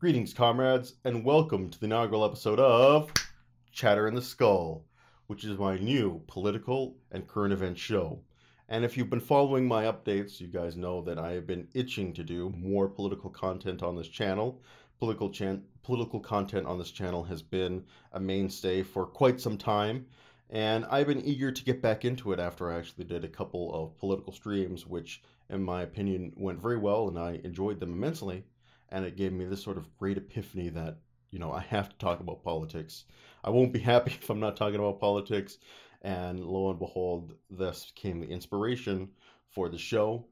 Greetings, comrades, and welcome to the inaugural episode of Chatter in the Skull, which is my new political and current event show. And if you've been following my updates, you guys know that I have been itching to do more political content on this channel. Political, chan- political content on this channel has been a mainstay for quite some time, and I've been eager to get back into it after I actually did a couple of political streams, which, in my opinion, went very well, and I enjoyed them immensely and it gave me this sort of great epiphany that you know I have to talk about politics. I won't be happy if I'm not talking about politics. And lo and behold, this became the inspiration for the show,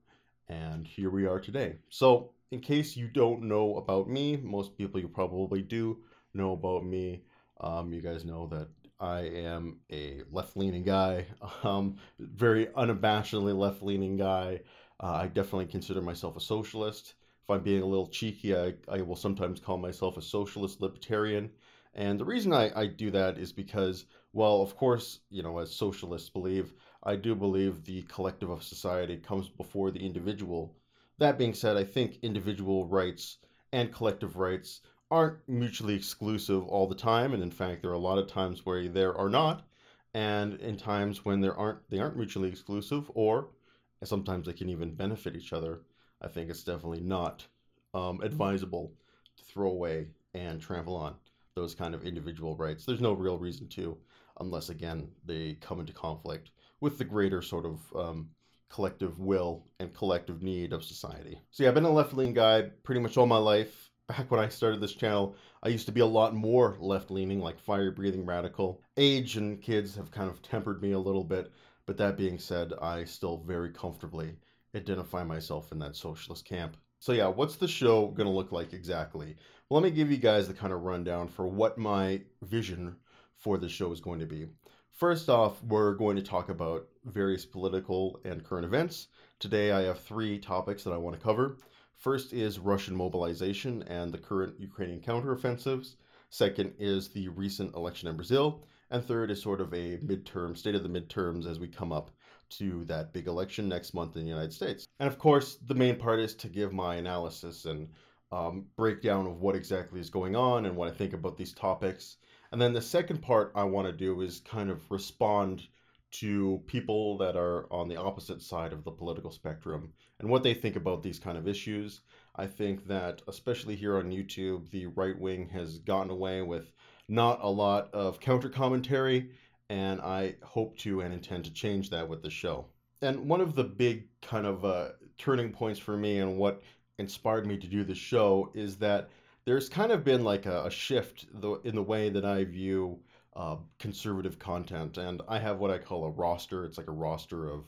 and here we are today. So, in case you don't know about me, most people you probably do know about me. Um, you guys know that I am a left-leaning guy, um, very unabashedly left-leaning guy. Uh, I definitely consider myself a socialist if I'm being a little cheeky, I, I will sometimes call myself a socialist libertarian. And the reason I, I do that is because, well, of course, you know, as socialists believe, I do believe the collective of society comes before the individual. That being said, I think individual rights and collective rights aren't mutually exclusive all the time. And in fact, there are a lot of times where there are not. And in times when there aren't, they aren't mutually exclusive, or sometimes they can even benefit each other. I think it's definitely not um, advisable to throw away and trample on those kind of individual rights. There's no real reason to, unless again they come into conflict with the greater sort of um, collective will and collective need of society. So yeah, I've been a left-leaning guy pretty much all my life. Back when I started this channel, I used to be a lot more left-leaning, like fire-breathing radical. Age and kids have kind of tempered me a little bit, but that being said, I still very comfortably identify myself in that socialist camp. So yeah, what's the show going to look like exactly? Well, let me give you guys the kind of rundown for what my vision for the show is going to be. First off, we're going to talk about various political and current events. Today I have three topics that I want to cover. First is Russian mobilization and the current Ukrainian counteroffensives. Second is the recent election in Brazil. And third is sort of a midterm, state of the midterms as we come up to that big election next month in the United States. And of course, the main part is to give my analysis and um, breakdown of what exactly is going on and what I think about these topics. And then the second part I want to do is kind of respond to people that are on the opposite side of the political spectrum and what they think about these kind of issues. I think that, especially here on YouTube, the right wing has gotten away with not a lot of counter commentary and I hope to and intend to change that with the show. And one of the big kind of uh, turning points for me and what inspired me to do the show is that there's kind of been like a, a shift in the way that I view uh, conservative content, and I have what I call a roster. It's like a roster of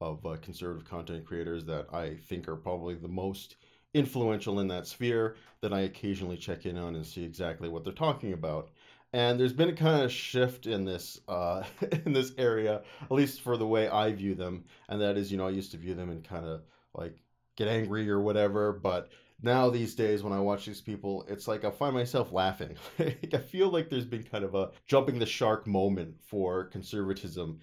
of uh, conservative content creators that I think are probably the most influential in that sphere that I occasionally check in on and see exactly what they're talking about and there's been a kind of shift in this uh, in this area, at least for the way I view them, and that is, you know, I used to view them and kind of like get angry or whatever, but now these days when I watch these people, it's like I find myself laughing. I feel like there's been kind of a jumping the shark moment for conservatism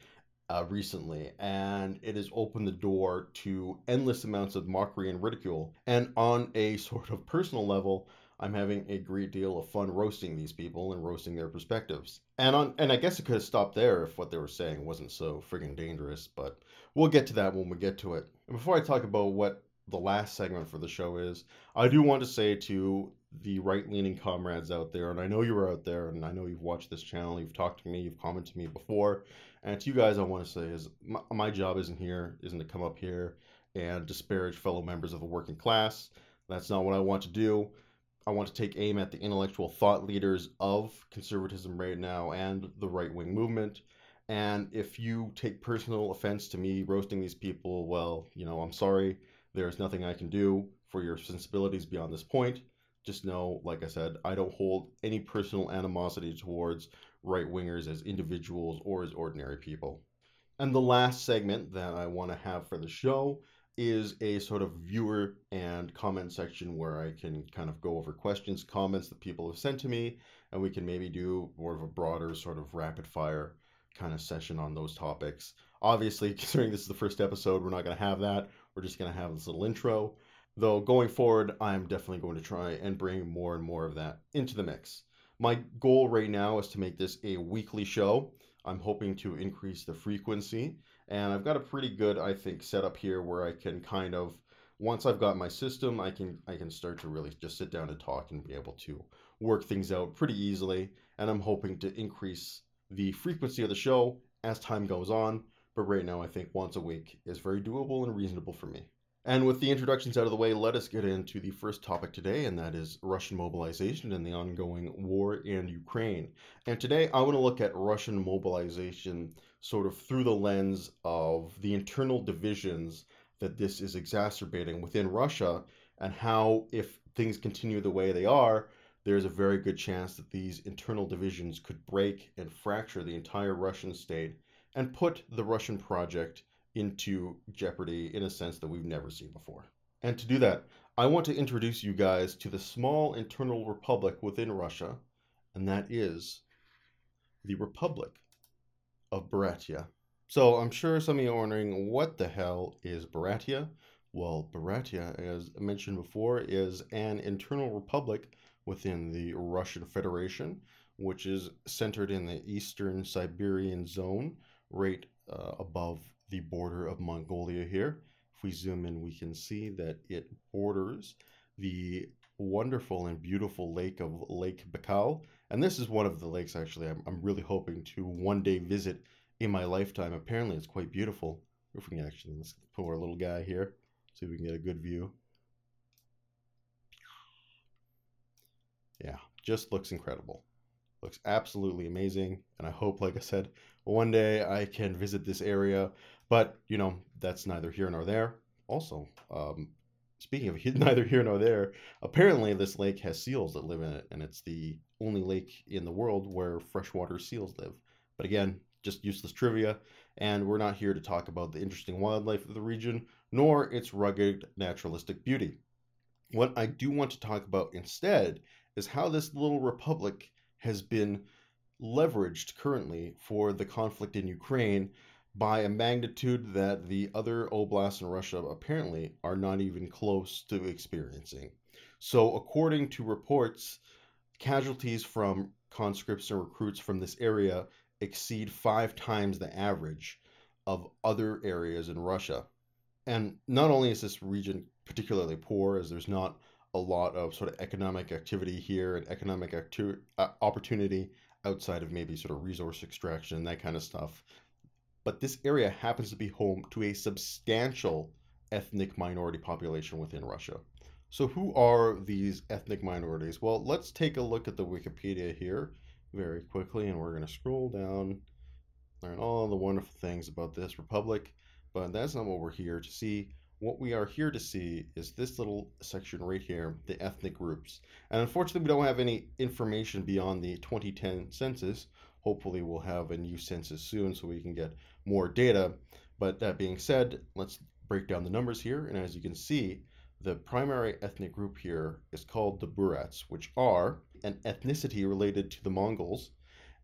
uh, recently, and it has opened the door to endless amounts of mockery and ridicule. And on a sort of personal level, I'm having a great deal of fun roasting these people and roasting their perspectives. And on and I guess it could have stopped there if what they were saying wasn't so friggin' dangerous, but we'll get to that when we get to it. And before I talk about what the last segment for the show is, I do want to say to the right-leaning comrades out there, and I know you're out there, and I know you've watched this channel, you've talked to me, you've commented to me before, and to you guys, I want to say is my, my job isn't here, isn't to come up here and disparage fellow members of the working class. That's not what I want to do. I want to take aim at the intellectual thought leaders of conservatism right now and the right wing movement. And if you take personal offense to me roasting these people, well, you know, I'm sorry. There's nothing I can do for your sensibilities beyond this point. Just know, like I said, I don't hold any personal animosity towards right wingers as individuals or as ordinary people. And the last segment that I want to have for the show is a sort of viewer and comment section where I can kind of go over questions, comments that people have sent to me, and we can maybe do more of a broader sort of rapid fire kind of session on those topics. Obviously, considering this is the first episode, we're not going to have that. We're just going to have this little intro. Though going forward, I'm definitely going to try and bring more and more of that into the mix. My goal right now is to make this a weekly show. I'm hoping to increase the frequency, and I've got a pretty good, I think, setup here where I can kind of once I've got my system, I can I can start to really just sit down and talk and be able to work things out pretty easily. And I'm hoping to increase the frequency of the show as time goes on. But right now, I think once a week is very doable and reasonable for me. And with the introductions out of the way, let us get into the first topic today, and that is Russian mobilization and the ongoing war in Ukraine. And today I want to look at Russian mobilization sort of through the lens of the internal divisions that this is exacerbating within Russia, and how, if things continue the way they are, there's a very good chance that these internal divisions could break and fracture the entire Russian state and put the Russian project into jeopardy in a sense that we've never seen before. And to do that, I want to introduce you guys to the small internal republic within Russia, and that is the Republic of Buryatia. So I'm sure some of you are wondering what the hell is Buryatia? Well, Buryatia, as mentioned before, is an internal republic within the Russian Federation, which is centered in the eastern Siberian zone, right uh, above the border of Mongolia here. If we zoom in, we can see that it borders the wonderful and beautiful lake of Lake Baikal. And this is one of the lakes, actually, I'm, I'm really hoping to one day visit in my lifetime. Apparently, it's quite beautiful. If we can actually, let's put our little guy here, see if we can get a good view. Yeah, just looks incredible. Looks absolutely amazing. And I hope, like I said, one day I can visit this area. But, you know, that's neither here nor there. Also, um, speaking of neither here nor there, apparently this lake has seals that live in it. And it's the only lake in the world where freshwater seals live. But again, just useless trivia. And we're not here to talk about the interesting wildlife of the region, nor its rugged naturalistic beauty. What I do want to talk about instead is how this little republic has been leveraged currently for the conflict in Ukraine by a magnitude that the other oblasts in Russia apparently are not even close to experiencing. So, according to reports, casualties from conscripts and recruits from this area exceed five times the average of other areas in Russia. And not only is this region particularly poor, as there's not a lot of sort of economic activity here and economic actu- uh, opportunity outside of maybe sort of resource extraction and that kind of stuff. But this area happens to be home to a substantial ethnic minority population within Russia. So, who are these ethnic minorities? Well, let's take a look at the Wikipedia here very quickly, and we're going to scroll down, learn all the wonderful things about this republic. But that's not what we're here to see what we are here to see is this little section right here, the ethnic groups. And unfortunately, we don't have any information beyond the 2010 census. Hopefully, we'll have a new census soon so we can get more data. But that being said, let's break down the numbers here. And as you can see, the primary ethnic group here is called the Buryats, which are an ethnicity related to the Mongols.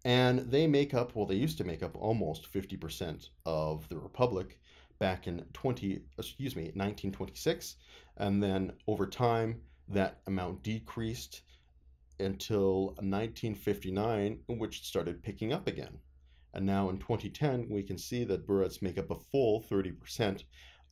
And they make up, well, they used to make up almost 50% of the republic back in 20 excuse me 1926 and then over time that amount decreased until 1959 which started picking up again. And now in 2010 we can see that Buryats make up a full 30%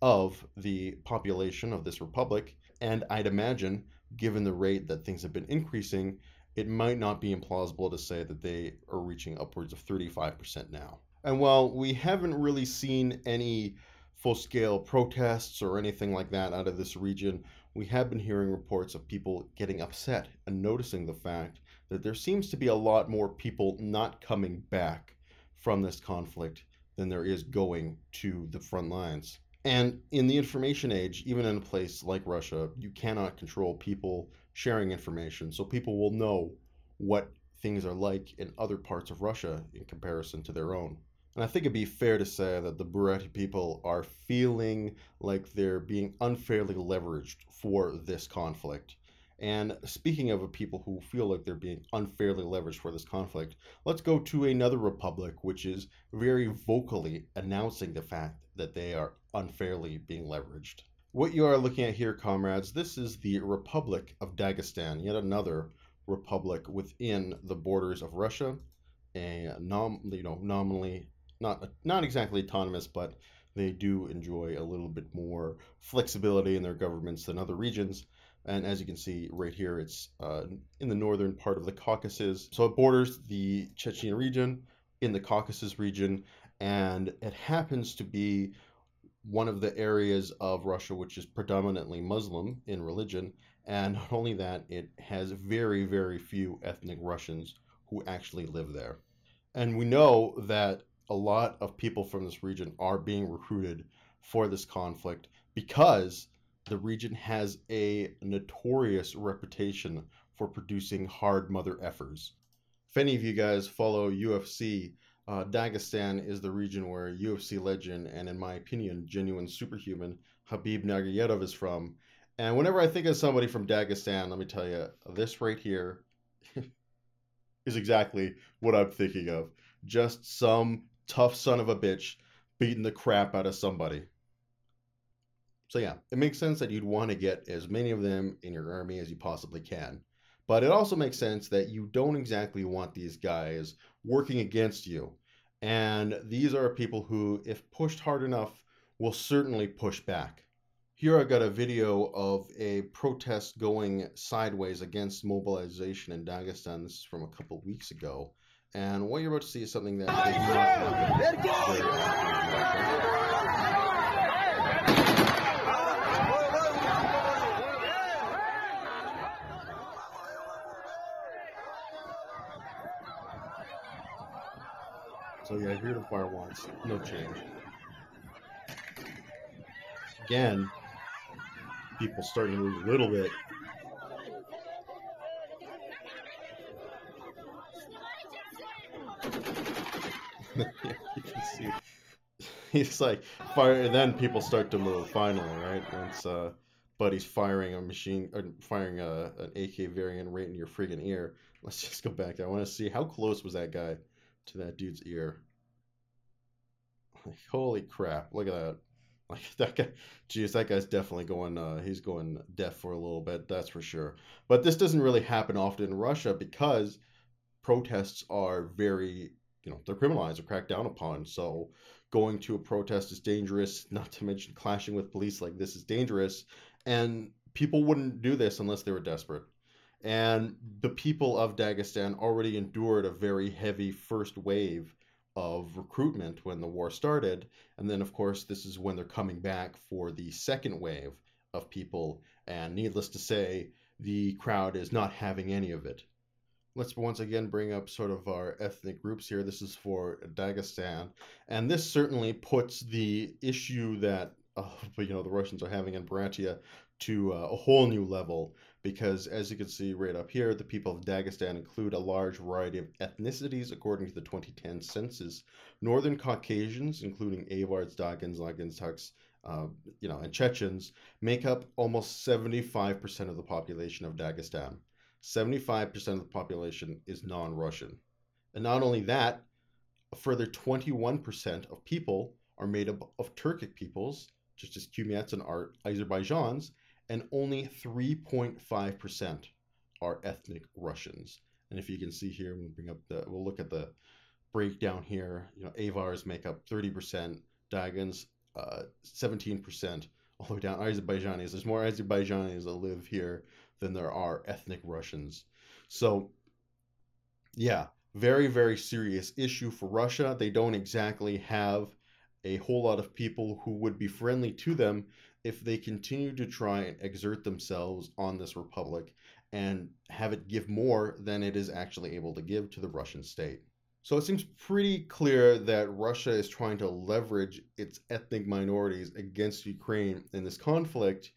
of the population of this republic. And I'd imagine given the rate that things have been increasing it might not be implausible to say that they are reaching upwards of 35% now. And while we haven't really seen any full scale protests or anything like that out of this region, we have been hearing reports of people getting upset and noticing the fact that there seems to be a lot more people not coming back from this conflict than there is going to the front lines. And in the information age, even in a place like Russia, you cannot control people sharing information. So people will know what things are like in other parts of Russia in comparison to their own. And I think it'd be fair to say that the Buryati people are feeling like they're being unfairly leveraged for this conflict. And speaking of people who feel like they're being unfairly leveraged for this conflict, let's go to another republic which is very vocally announcing the fact that they are unfairly being leveraged. What you are looking at here, comrades, this is the Republic of Dagestan, yet another republic within the borders of Russia, a nom, you know, nominally not not exactly autonomous, but they do enjoy a little bit more flexibility in their governments than other regions. And as you can see right here, it's uh, in the northern part of the Caucasus. So it borders the Chechen region in the Caucasus region, and it happens to be one of the areas of Russia which is predominantly Muslim in religion. And not only that, it has very, very few ethnic Russians who actually live there. And we know that a lot of people from this region are being recruited for this conflict because the region has a notorious reputation for producing hard mother effers. If any of you guys follow UFC, uh, Dagestan is the region where UFC legend and, in my opinion, genuine superhuman Habib Nurmagomedov is from. And whenever I think of somebody from Dagestan, let me tell you, this right here is exactly what I'm thinking of. Just some tough son of a bitch beating the crap out of somebody. So yeah, it makes sense that you'd want to get as many of them in your army as you possibly can. But it also makes sense that you don't exactly want these guys working against you. And these are people who, if pushed hard enough, will certainly push back. Here I got a video of a protest going sideways against mobilization in Dagestan. This is from a couple weeks ago. And what you're about to see is something that did not happen. So yeah, here the fire once. no change. Again, people starting to move a little bit. You can see he's like fire and then people start to move finally right once uh buddy's firing a machine or firing a, an ak variant right in your friggin ear let's just go back i want to see how close was that guy to that dude's ear. Like, holy crap! Look at that. Like that guy, geez, that guy's definitely going. Uh, he's going deaf for a little bit, that's for sure. But this doesn't really happen often in Russia because protests are very, you know, they're criminalized or cracked down upon. So going to a protest is dangerous. Not to mention clashing with police like this is dangerous, and people wouldn't do this unless they were desperate. And the people of Dagestan already endured a very heavy first wave of recruitment when the war started. And then, of course, this is when they're coming back for the second wave of people. And needless to say, the crowd is not having any of it. Let's once again bring up sort of our ethnic groups here. This is for Dagestan. And this certainly puts the issue that uh, you know the Russians are having in Buryatia to uh, a whole new level because as you can see right up here, the people of Dagestan include a large variety of ethnicities according to the 2010 census. Northern Caucasians, including Avars, Dagins, Lagins, Tuks, uh, you know, and Chechens, make up almost 75% of the population of Dagestan. 75% of the population is non-Russian. And not only that, a further 21% of people are made up of Turkic peoples, just as Kumyats and are Azerbaijans, and only 3.5% are ethnic Russians. And if you can see here, we'll bring up the, we'll look at the breakdown here. You know, Avars make up 30%, Dagans uh, 17%, all the way down Azerbaijanis. There's more Azerbaijanis that live here than there are ethnic Russians. So, yeah, very, very serious issue for Russia. They don't exactly have a whole lot of people who would be friendly to them if they continue to try and exert themselves on this republic and have it give more than it is actually able to give to the Russian state. So it seems pretty clear that Russia is trying to leverage its ethnic minorities against Ukraine in this conflict.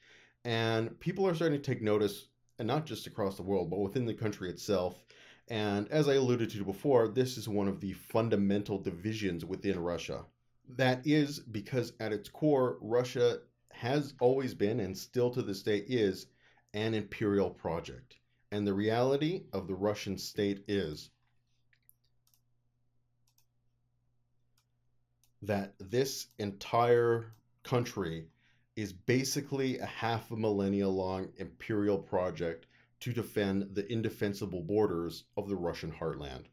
And people are starting to take notice, and not just across the world, but within the country itself. And as I alluded to before, this is one of the fundamental divisions within Russia. That is because at its core, Russia has always been and still to this day is an imperial project. And the reality of the Russian state is that this entire country is basically a half a millennia long imperial project to defend the indefensible borders of the Russian heartland.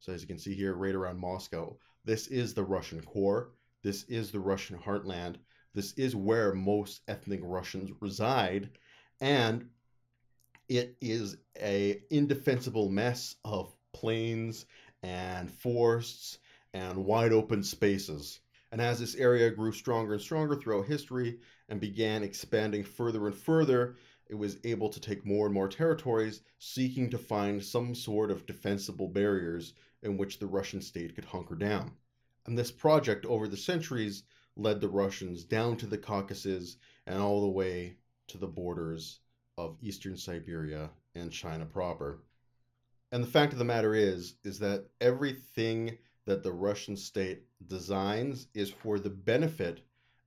So, as you can see here, right around Moscow, this is the Russian core. This is the Russian heartland. This is where most ethnic Russians reside. And it is a indefensible mess of plains and forests and wide open spaces. And as this area grew stronger and stronger throughout history and began expanding further and further, it was able to take more and more territories, seeking to find some sort of defensible barriers in which the Russian state could hunker down. And this project over the centuries led the Russians down to the Caucasus and all the way to the borders of eastern Siberia and China proper. And the fact of the matter is is that everything that the Russian state designs is for the benefit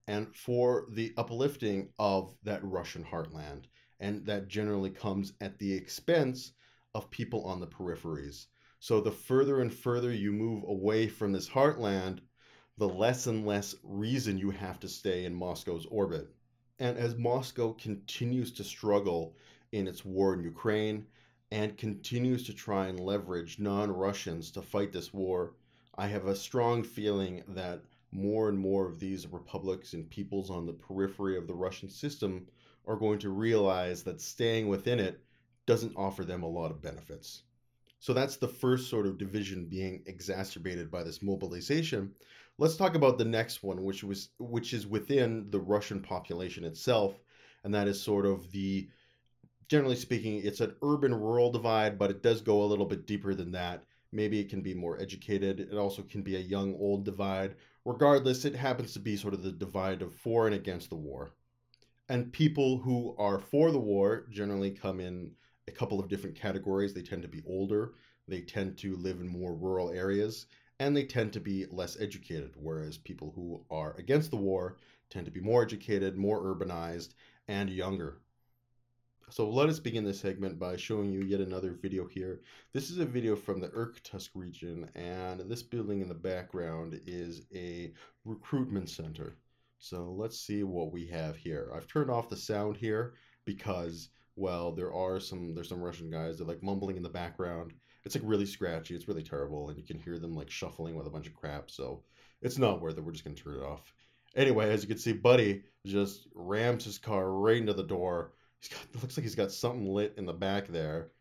and for the uplifting of that Russian heartland. And that generally comes at the expense of people on the peripheries. So the further and further you move away from this heartland, the less and less reason you have to stay in Moscow's orbit. And as Moscow continues to struggle in its war in Ukraine and continues to try and leverage non Russians to fight this war, I have a strong feeling that more and more of these republics and peoples on the periphery of the Russian system are going to realize that staying within it doesn't offer them a lot of benefits. So that's the first sort of division being exacerbated by this mobilization. Let's talk about the next one, which was which is within the Russian population itself, and that is sort of the generally speaking, it's an urban rural divide, but it does go a little bit deeper than that. Maybe it can be more educated. It also can be a young old divide. Regardless, it happens to be sort of the divide of for and against the war. And people who are for the war generally come in a couple of different categories. They tend to be older, they tend to live in more rural areas, and they tend to be less educated. Whereas people who are against the war tend to be more educated, more urbanized, and younger. So let us begin this segment by showing you yet another video here. This is a video from the Irkutsk region, and this building in the background is a recruitment center. So let's see what we have here. I've turned off the sound here because, well, there are some there's some Russian guys. They're like mumbling in the background. It's like really scratchy. It's really terrible, and you can hear them like shuffling with a bunch of crap. So it's not worth it. We're just gonna turn it off. Anyway, as you can see, Buddy just rams his car right into the door He's got looks like he's got something lit in the back there.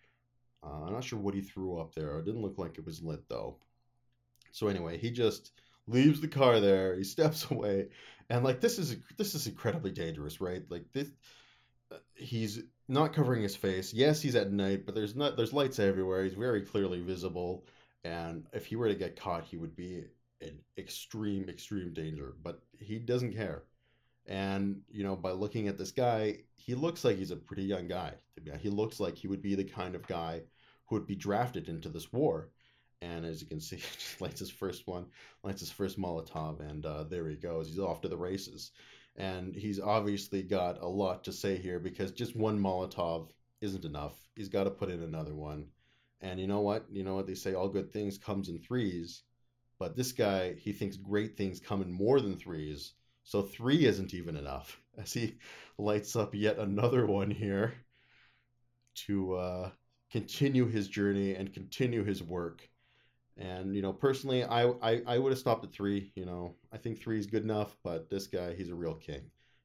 Uh, I'm not sure what he threw up there. It didn't look like it was lit though. So anyway, he just leaves the car there. He steps away, and like this is this is incredibly dangerous, right? Like this, uh, he's not covering his face. Yes, he's at night, but there's not there's lights everywhere. He's very clearly visible, and if he were to get caught, he would be in extreme extreme danger. But he doesn't care. And, you know, by looking at this guy, he looks like he's a pretty young guy. He looks like he would be the kind of guy who would be drafted into this war. And as you can see, just lights his first one, lights his first Molotov, and uh, there he goes. He's off to the races. And he's obviously got a lot to say here because just one Molotov isn't enough. He's got to put in another one. And you know what? You know what they say all good things comes in threes. But this guy, he thinks great things come in more than threes. So three isn't even enough as he lights up yet another one here to uh, continue his journey and continue his work. And you know, personally, I I, I would have stopped at three. You know, I think three is good enough, but this guy, he's a real king,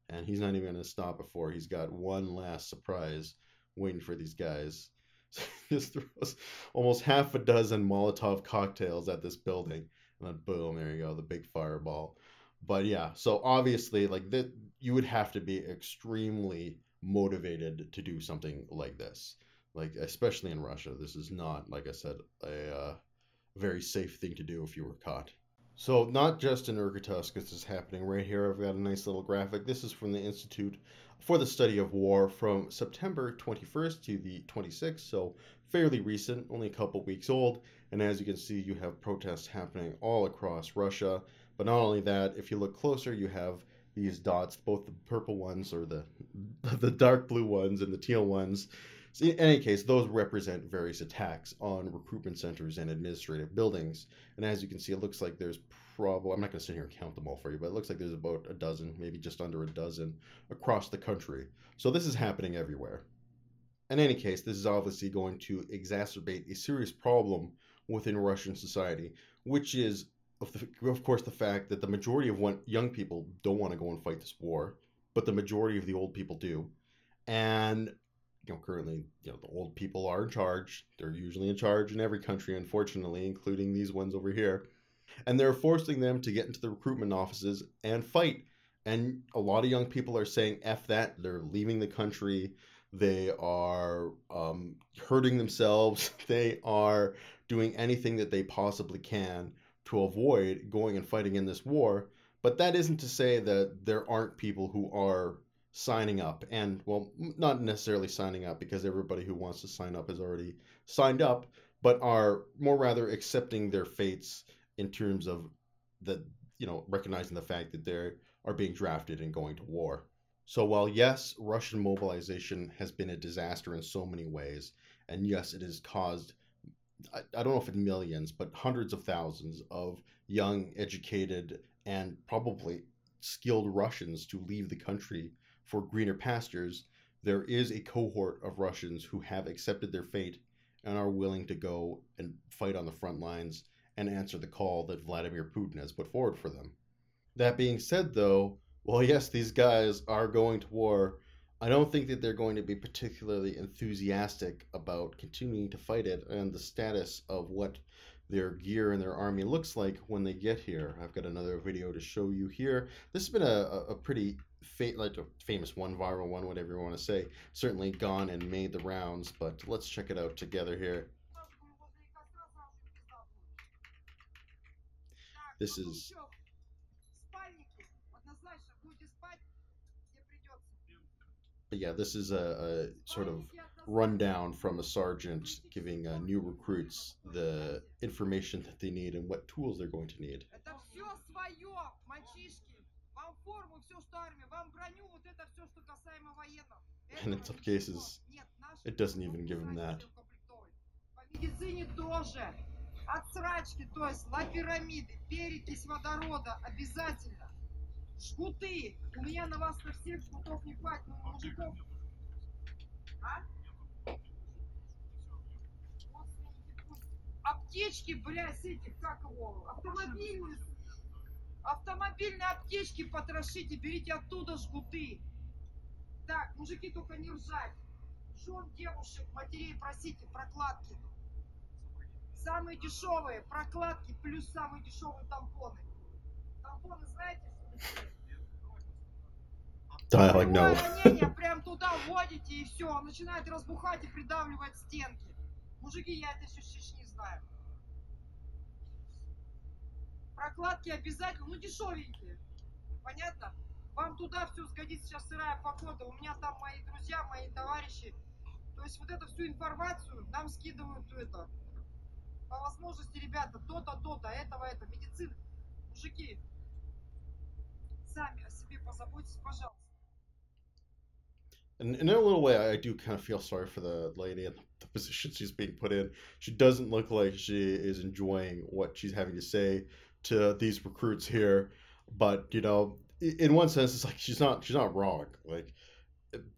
and he's not even going to stop before he's got one last surprise waiting for these guys. So just throws almost half a dozen Molotov cocktails at this building, and then boom, there you go, the big fireball but yeah so obviously like that you would have to be extremely motivated to do something like this like especially in russia this is not like i said a uh, very safe thing to do if you were caught so not just in Irkutsk, this is happening right here. I've got a nice little graphic. This is from the Institute for the Study of War from September 21st to the 26th, so fairly recent, only a couple weeks old. And as you can see, you have protests happening all across Russia. But not only that, if you look closer, you have these dots, both the purple ones or the the dark blue ones and the teal ones. So in any case, those represent various attacks on recruitment centers and administrative buildings. And as you can see, it looks like there's probably, I'm not going to sit here and count them all for you, but it looks like there's about a dozen, maybe just under a dozen across the country. So this is happening everywhere. In any case, this is obviously going to exacerbate a serious problem within Russian society, which is, of, the, of course, the fact that the majority of young people don't want to go and fight this war, but the majority of the old people do. And you know, currently, you know, the old people are in charge. They're usually in charge in every country, unfortunately, including these ones over here. And they're forcing them to get into the recruitment offices and fight. And a lot of young people are saying F that. They're leaving the country. They are um, hurting themselves. They are doing anything that they possibly can to avoid going and fighting in this war. But that isn't to say that there aren't people who are signing up and well not necessarily signing up because everybody who wants to sign up has already signed up but are more rather accepting their fates in terms of the you know recognizing the fact that they are being drafted and going to war so while yes russian mobilization has been a disaster in so many ways and yes it has caused I, I don't know if it's millions but hundreds of thousands of young educated and probably skilled russians to leave the country for greener pastures, there is a cohort of Russians who have accepted their fate and are willing to go and fight on the front lines and answer the call that Vladimir Putin has put forward for them. That being said, though, well, yes, these guys are going to war. I don't think that they're going to be particularly enthusiastic about continuing to fight it and the status of what their gear and their army looks like when they get here. I've got another video to show you here. This has been a, a pretty fa- like a famous one, viral one, whatever you want to say, certainly gone and made the rounds. But let's check it out together here. This is. But yeah, this is a, a sort of rundown from a sergeant giving uh, new recruits the information that they need and what tools they're going to need. And in some cases, it doesn't even give them that. Отсрачки, то есть лапирамиды, перекись водорода обязательно. Жгуты. У меня на вас на всех жгутов не хватит, но мужиков... А? Аптечки, блядь, с этих, как его, автомобильные Автомобильные аптечки потрошите, берите оттуда жгуты. Так, мужики, только не ржать. Жен, девушек, матерей просите прокладки. Самые дешевые прокладки плюс самые дешевые тампоны. Тампоны знаете? Да, like no. ранение прям туда вводите и все. Он начинает разбухать и придавливать стенки. Мужики, я это еще не знаю. Прокладки обязательно, ну дешевенькие. Понятно? Вам туда все сгодится, сейчас сырая погода. У меня там мои друзья, мои товарищи. То есть вот эту всю информацию нам скидывают это. По возможности, ребята, то-то, то-то, этого, это, медицина. Мужики, сами о себе позаботьтесь, пожалуйста. And in a little way, I do kind of feel sorry for the lady and the position she's being put in. She doesn't look like she is enjoying what she's having to say. to these recruits here, but you know, in one sense, it's like she's not she's not wrong. Like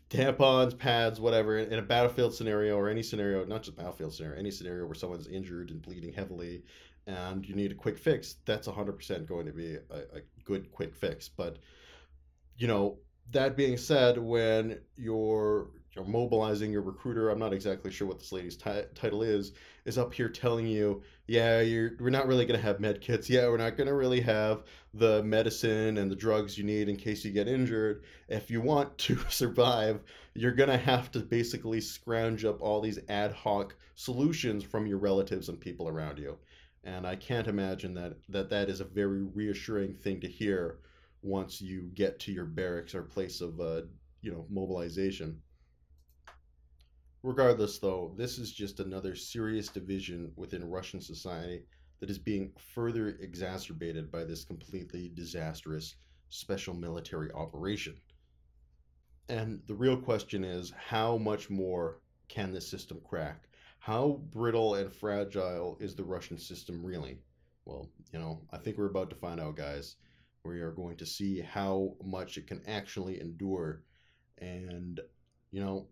tampons, pads, whatever, in a battlefield scenario or any scenario, not just battlefield scenario, any scenario where someone's injured and bleeding heavily, and you need a quick fix, that's 100% going to be a, a good quick fix. But you know, that being said, when you're you're mobilizing your recruiter, I'm not exactly sure what this lady's t- title is, is up here telling you, yeah, you're we're not really going to have med kits. Yeah, we're not going to really have the medicine and the drugs you need in case you get injured. If you want to survive, you're going to have to basically scrounge up all these ad hoc solutions from your relatives and people around you. And I can't imagine that that, that is a very reassuring thing to hear once you get to your barracks or place of uh, you know mobilization. Regardless, though, this is just another serious division within Russian society that is being further exacerbated by this completely disastrous special military operation. And the real question is how much more can this system crack? How brittle and fragile is the Russian system really? Well, you know, I think we're about to find out, guys. We are going to see how much it can actually endure. And, you know,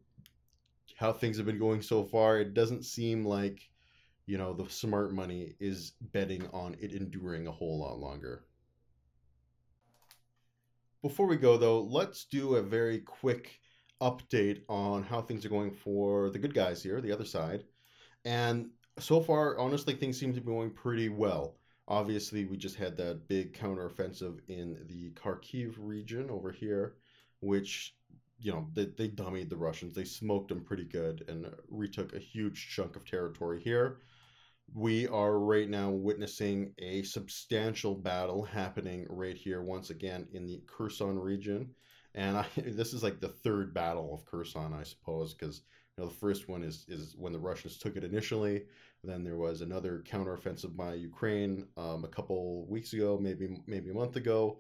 how things have been going so far, it doesn't seem like, you know, the smart money is betting on it enduring a whole lot longer. Before we go, though, let's do a very quick update on how things are going for the good guys here, the other side. And so far, honestly, things seem to be going pretty well. Obviously, we just had that big counteroffensive in the Kharkiv region over here, which, you know, they, they dummied the Russians. They smoked them pretty good and retook a huge chunk of territory here. We are right now witnessing a substantial battle happening right here once again in the Kherson region. And I, this is like the third battle of Kherson, I suppose, because know, the first one is is when the Russians took it initially. Then there was another counteroffensive by Ukraine um, a couple weeks ago, maybe maybe a month ago,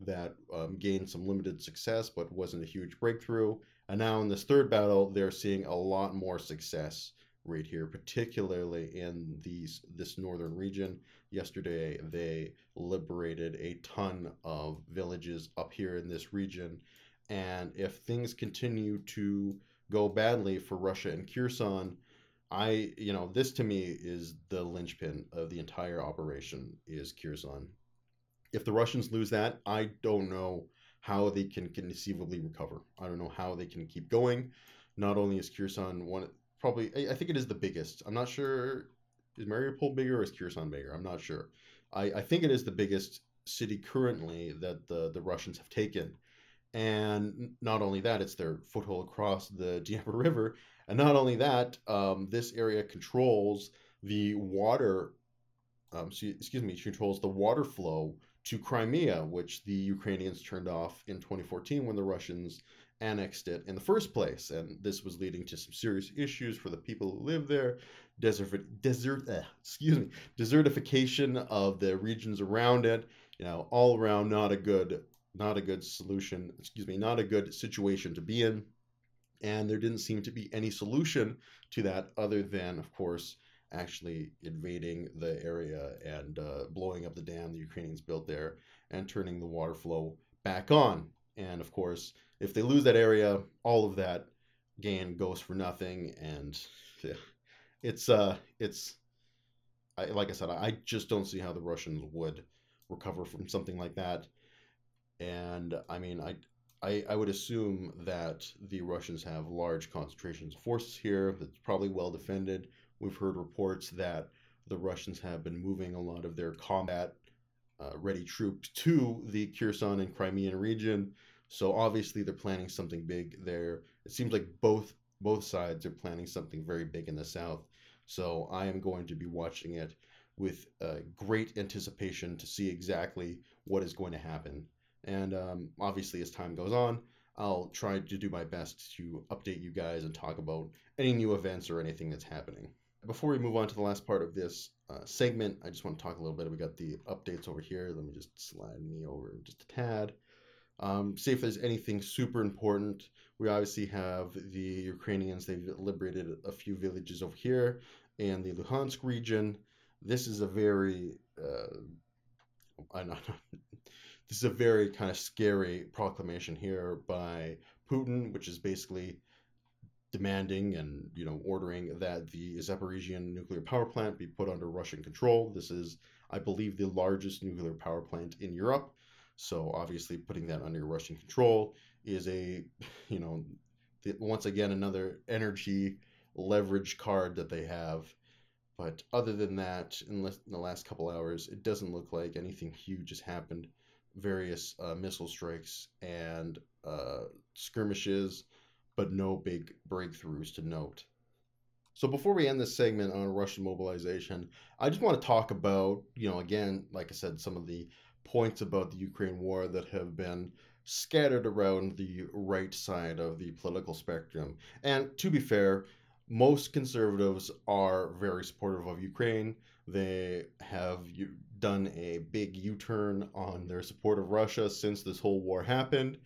that um, gained some limited success, but wasn't a huge breakthrough. And now in this third battle, they're seeing a lot more success right here, particularly in these this northern region. Yesterday, they liberated a ton of villages up here in this region, and if things continue to go badly for Russia and Kherson, I you know this to me is the linchpin of the entire operation is Kherson. If the Russians lose that, I don't know how they can conceivably recover. I don't know how they can keep going. Not only is Kherson one probably I, think it is the biggest. I'm not sure is Mariupol bigger or is Kherson bigger? I'm not sure. I, I think it is the biggest city currently that the, the Russians have taken. And not only that, it's their foothold across the Dnieper River. And not only that, um, this area controls the water, um, excuse me, controls the water flow to Crimea, which the Ukrainians turned off in 2014 when the Russians annexed it in the first place. And this was leading to some serious issues for the people who live there. Desert, desert, excuse me, desertification of the regions around it. You know, all around not a good, not a good solution. Excuse me, not a good situation to be in. And there didn't seem to be any solution to that other than, of course, actually invading the area and uh, blowing up the dam the Ukrainians built there and turning the water flow back on. And of course, if they lose that area, all of that gain goes for nothing. And it's uh, it's I, like I said, I just don't see how the Russians would recover from something like that. And I mean, I I, I would assume that the Russians have large concentrations of forces here that's probably well defended. We've heard reports that the Russians have been moving a lot of their combat uh, ready troops to the Kherson and Crimean region. So obviously they're planning something big there. It seems like both both sides are planning something very big in the south. So I am going to be watching it with uh, great anticipation to see exactly what is going to happen. And um, obviously, as time goes on, I'll try to do my best to update you guys and talk about any new events or anything that's happening. Before we move on to the last part of this uh, segment, I just want to talk a little bit. We got the updates over here. Let me just slide me over just a tad. Um, see if there's anything super important. We obviously have the Ukrainians. They've liberated a few villages over here in the Luhansk region. This is a very, uh, this is a very kind of scary proclamation here by Putin, which is basically demanding and you know ordering that the Zaporizhian nuclear power plant be put under Russian control. This is, I believe, the largest nuclear power plant in Europe. So obviously, putting that under Russian control is a, you know, once again another energy leverage card that they have. But other than that, in the last couple hours, it doesn't look like anything huge has happened. Various uh, missile strikes and uh, skirmishes, but no big breakthroughs to note. So before we end this segment on Russian mobilization, I just want to talk about, you know, again, like I said, some of the points about the Ukraine war that have been scattered around the right side of the political spectrum. And to be fair, most conservatives are very supportive of Ukraine. They have done a big U turn on their support of Russia since this whole war happened.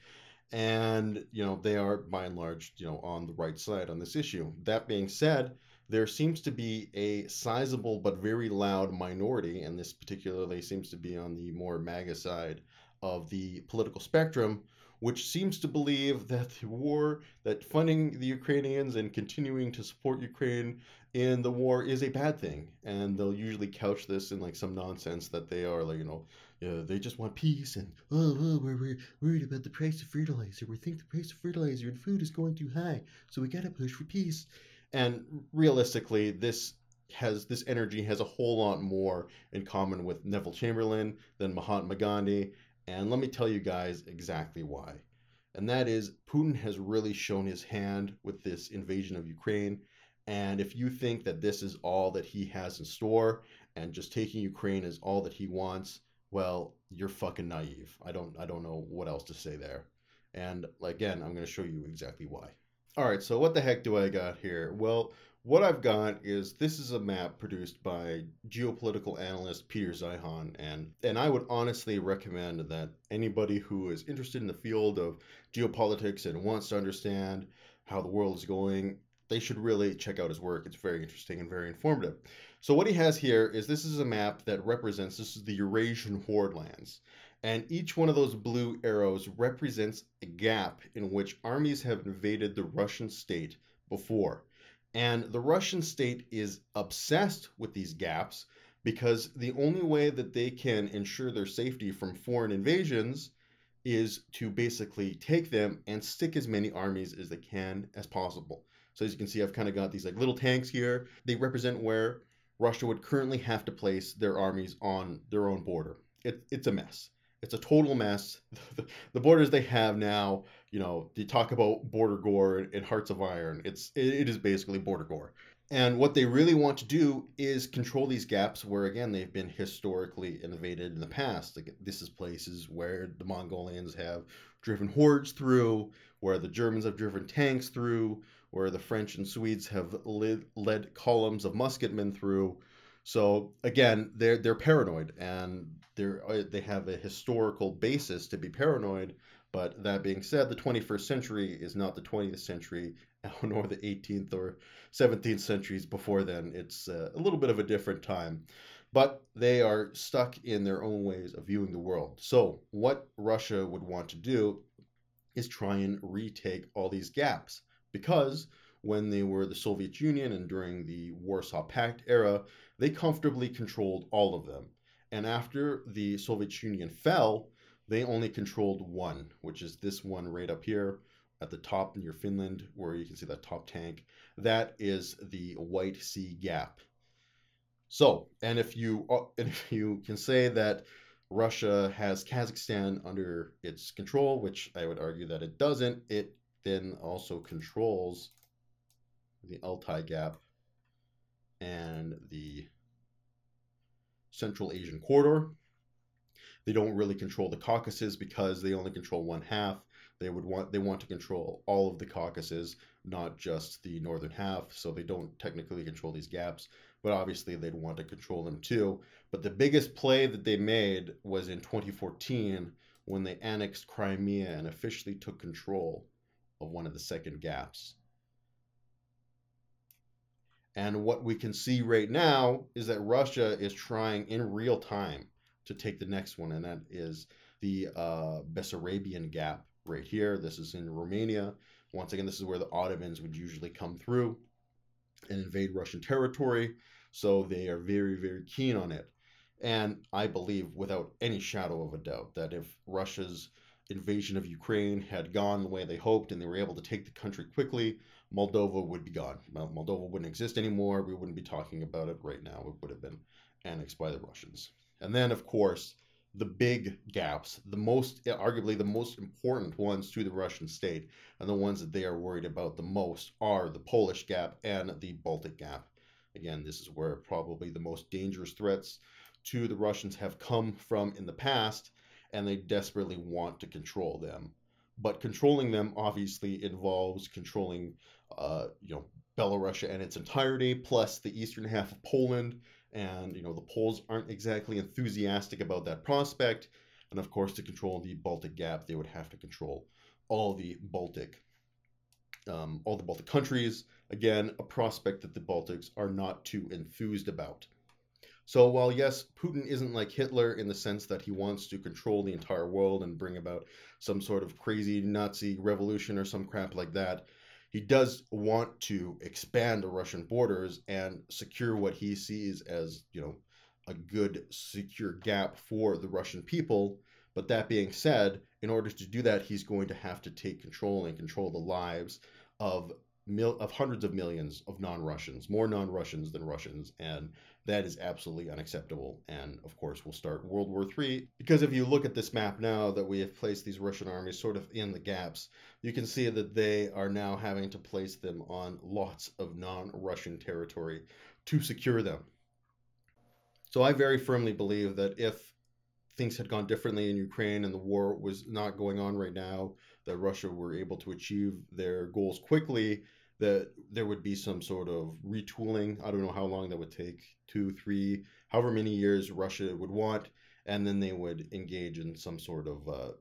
And, you know, they are by and large, you know, on the right side on this issue. That being said, there seems to be a sizable but very loud minority, and this particularly seems to be on the more MAGA side of the political spectrum, which seems to believe that the war, that funding the Ukrainians and continuing to support Ukraine in the war is a bad thing. And they'll usually couch this in like some nonsense that they are like, you know, yeah, they just want peace and oh, oh we're, we're worried about the price of fertilizer. We think the price of fertilizer and food is going too high, so we gotta push for peace. And realistically, this has this energy has a whole lot more in common with Neville Chamberlain than Mahatma Gandhi. And let me tell you guys exactly why. And that is Putin has really shown his hand with this invasion of Ukraine. And if you think that this is all that he has in store and just taking Ukraine is all that he wants, well, you're fucking naive. I don't I don't know what else to say there. And again, I'm going to show you exactly why. All right, so what the heck do I got here? Well, what I've got is this is a map produced by geopolitical analyst Peter Zeihan, and and I would honestly recommend that anybody who is interested in the field of geopolitics and wants to understand how the world is going, they should really check out his work. It's very interesting and very informative. So what he has here is this is a map that represents this is the Eurasian horde lands. And each one of those blue arrows represents a gap in which armies have invaded the Russian state before. And the Russian state is obsessed with these gaps because the only way that they can ensure their safety from foreign invasions is to basically take them and stick as many armies as they can as possible. So as you can see, I've kind of got these like little tanks here. They represent where Russia would currently have to place their armies on their own border. It, it's a mess. It's a total mess. the borders they have now, you know, they talk about border gore and hearts of iron. It's it is basically border gore. And what they really want to do is control these gaps where again they've been historically invaded in the past. Like this is places where the Mongolians have driven hordes through, where the Germans have driven tanks through, where the French and Swedes have led, led columns of musketmen through. So again, they're they're paranoid and they're uh, they have a historical basis to be paranoid. But that being said, the 21st century is not the 20th century, nor the 18th or 17th centuries before then. It's uh, a little bit of a different time. But they are stuck in their own ways of viewing the world. So, what Russia would want to do is try and retake all these gaps because when they were the Soviet Union and during the Warsaw Pact era, they comfortably controlled all of them. And after the Soviet Union fell, they only controlled one, which is this one right up here at the top near Finland, where you can see that top tank. That is the White Sea Gap. So, and if you uh, if you can say that Russia has Kazakhstan under its control, which I would argue that it doesn't, it then also controls the Altai Gap and the Central Asian corridor. They don't really control the Caucasus because they only control one half. They would want they want to control all of the Caucasus, not just the northern half. So they don't technically control these gaps, but obviously they'd want to control them too. But the biggest play that they made was in 2014 when they annexed Crimea and officially took control of one of the second gaps. And what we can see right now is that Russia is trying in real time to take the next one, and that is the uh, Bessarabian Gap right here. This is in Romania. Once again, this is where the Ottomans would usually come through and invade Russian territory. So they are very, very keen on it. And I believe, without any shadow of a doubt, that if Russia's invasion of Ukraine had gone the way they hoped and they were able to take the country quickly, Moldova would be gone. Moldova wouldn't exist anymore. We wouldn't be talking about it right now. It would have been annexed by the Russians. And then, of course, the big gaps, the most, arguably the most important ones to the Russian state, and the ones that they are worried about the most are the Polish gap and the Baltic gap. Again, this is where probably the most dangerous threats to the Russians have come from in the past, and they desperately want to control them. But controlling them obviously involves controlling, uh, you know, Belarusia and its entirety, plus the eastern half of Poland. And, you know, the Poles aren't exactly enthusiastic about that prospect. And of course, to control the Baltic Gap, they would have to control all the Baltic, um, all the Baltic countries, Again, a prospect that the Baltics are not too enthused about. So while yes, Putin isn't like Hitler in the sense that he wants to control the entire world and bring about some sort of crazy Nazi revolution or some crap like that, he does want to expand the Russian borders and secure what he sees as, you know, a good secure gap for the Russian people. But that being said, in order to do that, he's going to have to take control and control the lives of mil- of hundreds of millions of non-Russians, more non-Russians than Russians, and that is absolutely unacceptable. And of course, we'll start World War III because if you look at this map now that we have placed these Russian armies sort of in the gaps, you can see that they are now having to place them on lots of non-Russian territory to secure them. So I very firmly believe that if things had gone differently in Ukraine and the war was not going on right now, that Russia were able to achieve their goals quickly, that there would be some sort of retooling. I don't know how long that would take two, three, however many years Russia would want. And then they would engage in some sort of uh,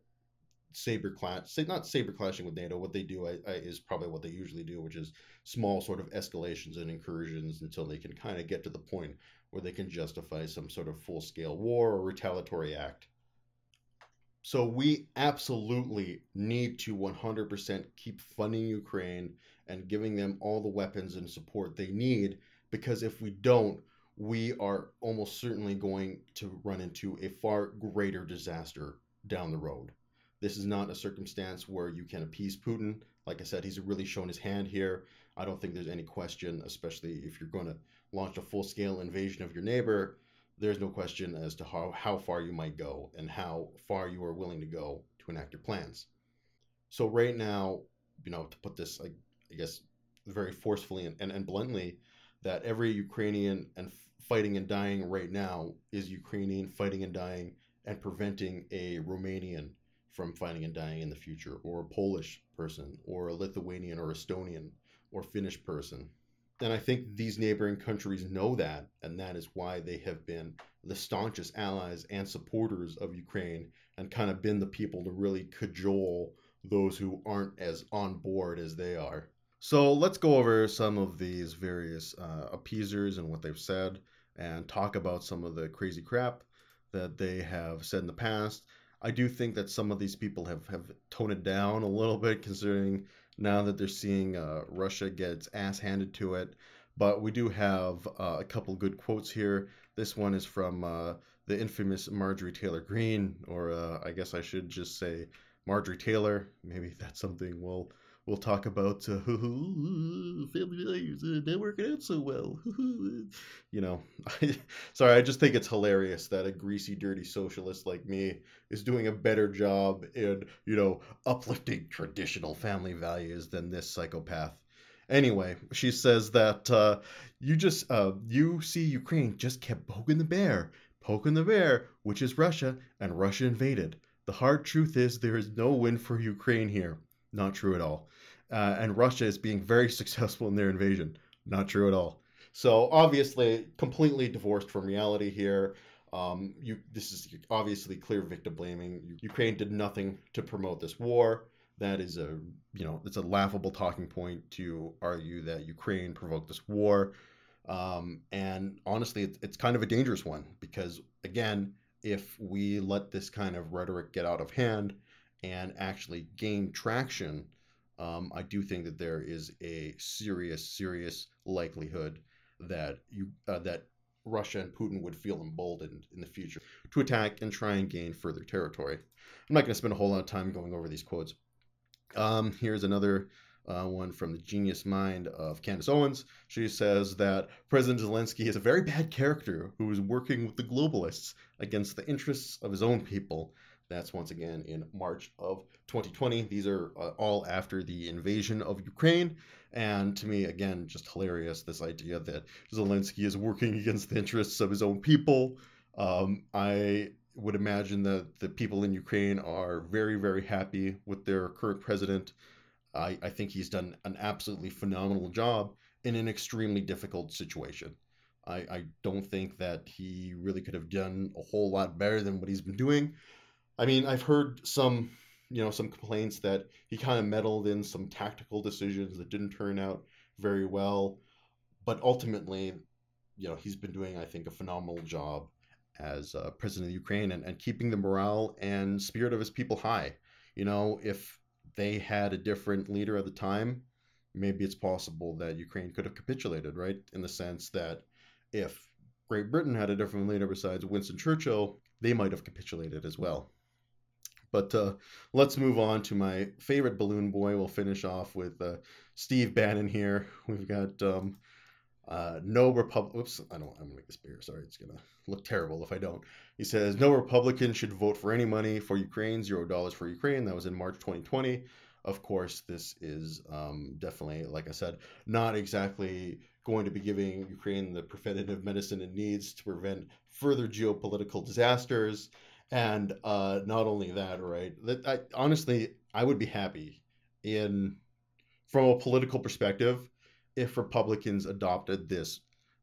saber clash, say not saber clashing with NATO. What they do I, I, is probably what they usually do, which is small sort of escalations and incursions until they can kind of get to the point where they can justify some sort of full scale war or retaliatory act. So we absolutely need to 100% keep funding Ukraine and giving them all the weapons and support they need because if we don't, we are almost certainly going to run into a far greater disaster down the road. This is not a circumstance where you can appease Putin. Like I said, he's really shown his hand here. I don't think there's any question, especially if you're going to launch a full scale invasion of your neighbor, there's no question as to how, how far you might go and how far you are willing to go to enact your plans. So, right now, you know, to put this, I, I guess, very forcefully and, and, and bluntly, that every Ukrainian and fighting and dying right now is Ukrainian fighting and dying and preventing a Romanian from fighting and dying in the future, or a Polish person, or a Lithuanian or Estonian or Finnish person and I think these neighboring countries know that, and that is why they have been the staunchest allies and supporters of Ukraine and kind of been the people to really cajole those who aren't as on board as they are. So let's go over some of these various uh, appeasers and what they've said and talk about some of the crazy crap that they have said in the past. I do think that some of these people have, have toned it down a little bit considering now that they're seeing uh, Russia get its ass handed to it. But we do have uh, a couple good quotes here. This one is from uh, the infamous Marjorie Taylor Greene, or uh, I guess I should just say Marjorie Taylor. Maybe that's something we'll we'll talk about uh, family values uh, not working out so well. you know, sorry, I just think it's hilarious that a greasy, dirty socialist like me is doing a better job in, you know, uplifting traditional family values than this psychopath. Anyway, she says that uh, you just uh, you see Ukraine just kept poking the bear, poking the bear, which is Russia, and Russia invaded. The hard truth is there is no win for Ukraine here. Not true at all. Uh, and Russia is being very successful in their invasion. Not true at all. So obviously, completely divorced from reality here. Um, you, this is obviously clear victim blaming. Ukraine did nothing to promote this war. That is a you know it's a laughable talking point to argue that Ukraine provoked this war. Um, and honestly, it's, it's kind of a dangerous one because again, if we let this kind of rhetoric get out of hand and actually gain traction, um, I do think that there is a serious, serious likelihood that you uh, that Russia and Putin would feel emboldened in the future to attack and try and gain further territory. I'm not going to spend a whole lot of time going over these quotes. Um, here's another uh, one from the genius mind of Candace Owens. She says that President Zelensky is a very bad character who is working with the globalists against the interests of his own people that's once again in March of 2020. These are uh, all after the invasion of Ukraine. And to me, again, just hilarious this idea that Zelensky is working against the interests of his own people. Um, I would imagine that the people in Ukraine are very, very happy with their current president. I, I think he's done an absolutely phenomenal job in an extremely difficult situation. I, I don't think that he really could have done a whole lot better than what he's been doing. I mean, I've heard some, you know, some complaints that he kind of meddled in some tactical decisions that didn't turn out very well. But ultimately, you know, he's been doing, I think, a phenomenal job as uh, president of Ukraine and, and keeping the morale and spirit of his people high. You know, if they had a different leader at the time, maybe it's possible that Ukraine could have capitulated, right? In the sense that if Great Britain had a different leader besides Winston Churchill, they might have capitulated as well. But uh, let's move on to my favorite balloon boy. We'll finish off with uh, Steve Bannon here. We've got um, uh, no Republic. Oops, I don't. I'm gonna make this bigger. Sorry, it's gonna look terrible if I don't. He says no Republican should vote for any money for Ukraine. Zero dollars for Ukraine. That was in March 2020. Of course, this is um, definitely, like I said, not exactly going to be giving Ukraine the preventative medicine it needs to prevent further geopolitical disasters. And uh, not only that, right? That I, honestly, I would be happy in from a political perspective if Republicans adopted this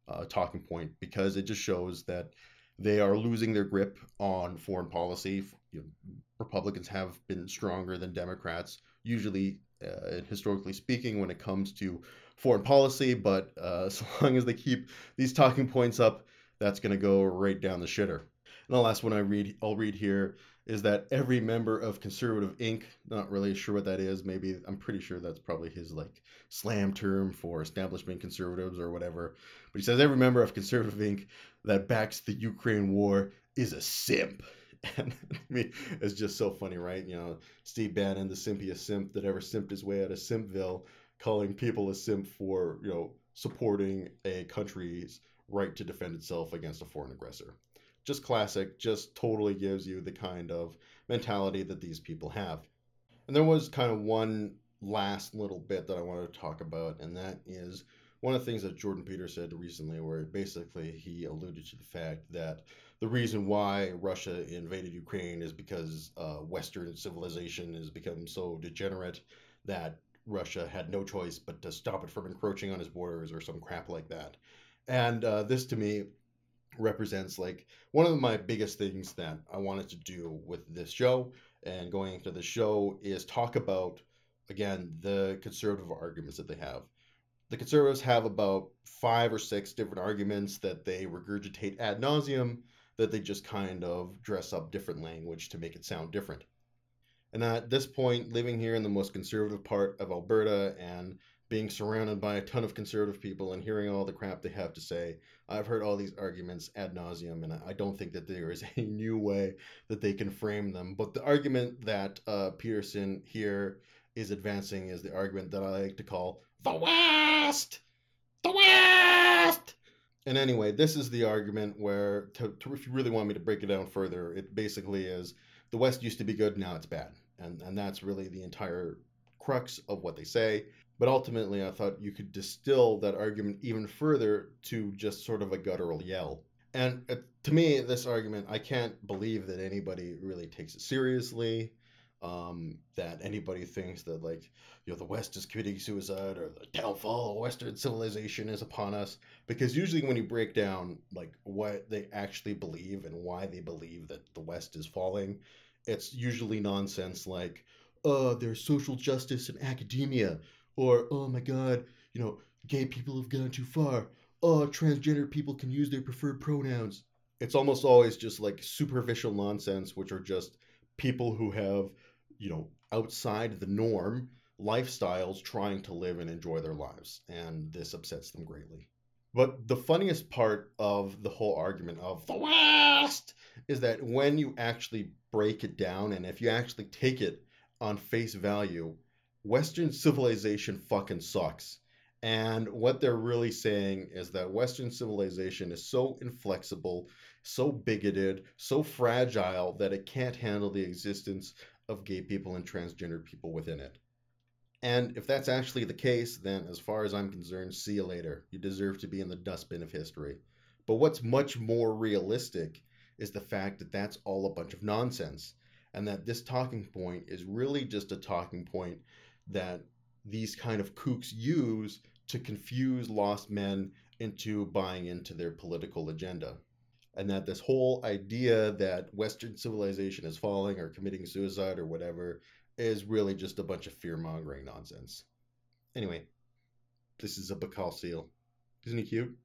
uh, talking point because it just shows that they are losing their grip on foreign policy. You know, Republicans have been stronger than Democrats, usually, uh, historically speaking, when it comes to foreign policy. But uh, as long as they keep these talking points up, that's going to go right down the shitter. And the last one I read, I'll read here is that every member of Conservative Inc. Not really sure what that is. Maybe I'm pretty sure that's probably his like slam term for establishment conservatives or whatever. But he says every member of Conservative Inc. that backs the Ukraine war is a simp. And I mean, it's just so funny, right? You know, Steve Bannon, the simpiest simp that ever simped his way out of Simpville, calling people a simp for you know supporting a country's right to defend itself against a foreign aggressor just classic, just totally gives you the kind of mentality that these people have. And there was kind of one last little bit that I wanted to talk about, and that is one of the things that Jordan Peterson said recently, where basically he alluded to the fact that the reason why Russia invaded Ukraine is because uh, Western civilization has become so degenerate that Russia had no choice but to stop it from encroaching on his borders or some crap like that. And uh, this to me represents like one of my biggest things that I wanted to do with this show and going into the show is talk about again the conservative arguments that they have. The conservatives have about five or six different arguments that they regurgitate ad nauseum that they just kind of dress up different language to make it sound different. And at this point, living here in the most conservative part of Alberta and being surrounded by a ton of conservative people and hearing all the crap they have to say. I've heard all these arguments ad nauseum, and I don't think that there is any new way that they can frame them. But the argument that uh, Peterson here is advancing is the argument that I like to call the West! The West! And anyway, this is the argument where, to, to, if you really want me to break it down further, it basically is the West used to be good, now it's bad. And, and that's really the entire crux of what they say. But ultimately, I thought you could distill that argument even further to just sort of a guttural yell. And uh, to me, this argument, I can't believe that anybody really takes it seriously. Um, that anybody thinks that like you know the West is committing suicide or the downfall of Western civilization is upon us. Because usually when you break down like what they actually believe and why they believe that the West is falling, it's usually nonsense like, uh, there's social justice in academia or oh my god, you know, gay people have gone too far. Oh, transgender people can use their preferred pronouns. It's almost always just like superficial nonsense, which are just people who have, you know, outside the norm lifestyles trying to live and enjoy their lives. And this upsets them greatly. But the funniest part of the whole argument of the West is that when you actually break it down and if you actually take it on face value, Western civilization fucking sucks. And what they're really saying is that Western civilization is so inflexible, so bigoted, so fragile that it can't handle the existence of gay people and transgender people within it. And if that's actually the case, then as far as I'm concerned, see you later. You deserve to be in the dustbin of history. But what's much more realistic is the fact that that's all a bunch of nonsense. And that this talking point is really just a talking point that these kind of kooks use to confuse lost men into buying into their political agenda. And that this whole idea that Western civilization is falling or committing suicide or whatever is really just a bunch of fear mongering nonsense. Anyway, This is a Baikal seal. Isn't he cute?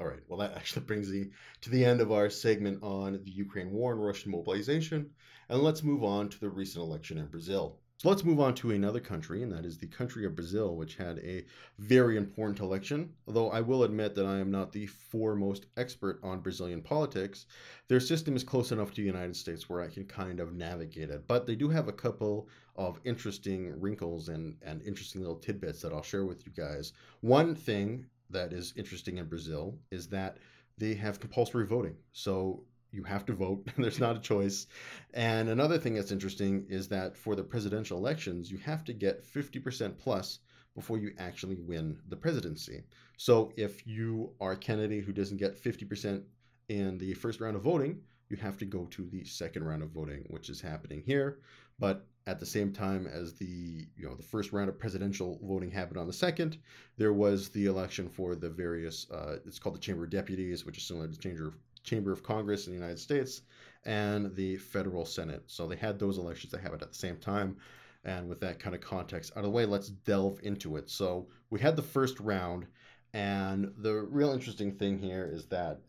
All right. Well, that actually brings me to the end of our segment on the Ukraine war and Russian mobilization. And let's move on to the recent election in Brazil. So let's move on to another country, and that is the country of Brazil, which had a very important election. Although I will admit that I am not the foremost expert on Brazilian politics, their system is close enough to the United States where I can kind of navigate it. But they do have a couple of interesting wrinkles and, and interesting little tidbits that I'll share with you guys. One thing that is interesting in Brazil is that they have compulsory voting. So you have to vote. There's not a choice. And another thing that's interesting is that for the presidential elections, you have to get 50% plus before you actually win the presidency. So if you are a candidate who doesn't get 50% in the first round of voting, you have to go to the second round of voting, which is happening here. But at the same time as the you know the first round of presidential voting happened on the second, there was the election for the various. Uh, it's called the Chamber of Deputies, which is similar to the Chamber of, Chamber of Congress in the United States, and the federal Senate. So they had those elections that happened at the same time. And with that kind of context out of the way, let's delve into it. So we had the first round, and the real interesting thing here is that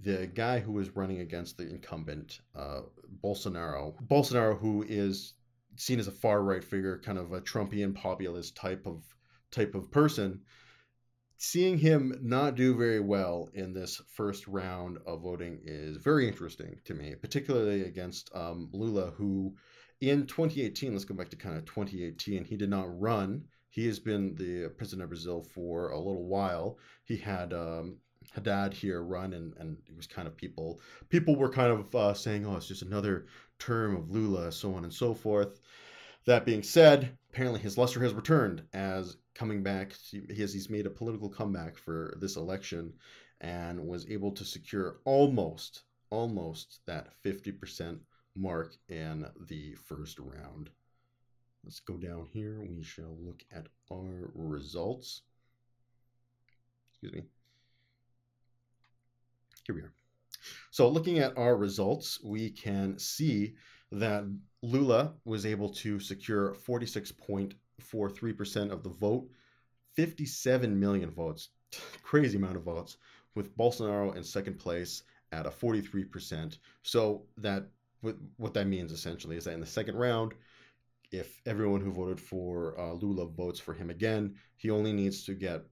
the guy who was running against the incumbent, uh, Bolsonaro, Bolsonaro, who is seen as a far right figure, kind of a Trumpian populist type of type of person, seeing him not do very well in this first round of voting is very interesting to me, particularly against um, Lula, who in 2018, let's go back to kind of 2018, he did not run. He has been the president of Brazil for a little while. He had um, Haddad here run, and, and it was kind of people people were kind of uh, saying, oh, it's just another term of Lula, so on and so forth. That being said, apparently his luster has returned as coming back. He has he's made a political comeback for this election, and was able to secure almost almost that 50% mark in the first round. Let's go down here. We shall look at our results. Excuse me. Here we are. So looking at our results, we can see that Lula was able to secure 46.43% of the vote, 57 million votes, crazy amount of votes, with Bolsonaro in second place at a 43%. So that what that means essentially is that in the second round, if everyone who voted for uh, Lula votes for him again, he only needs to get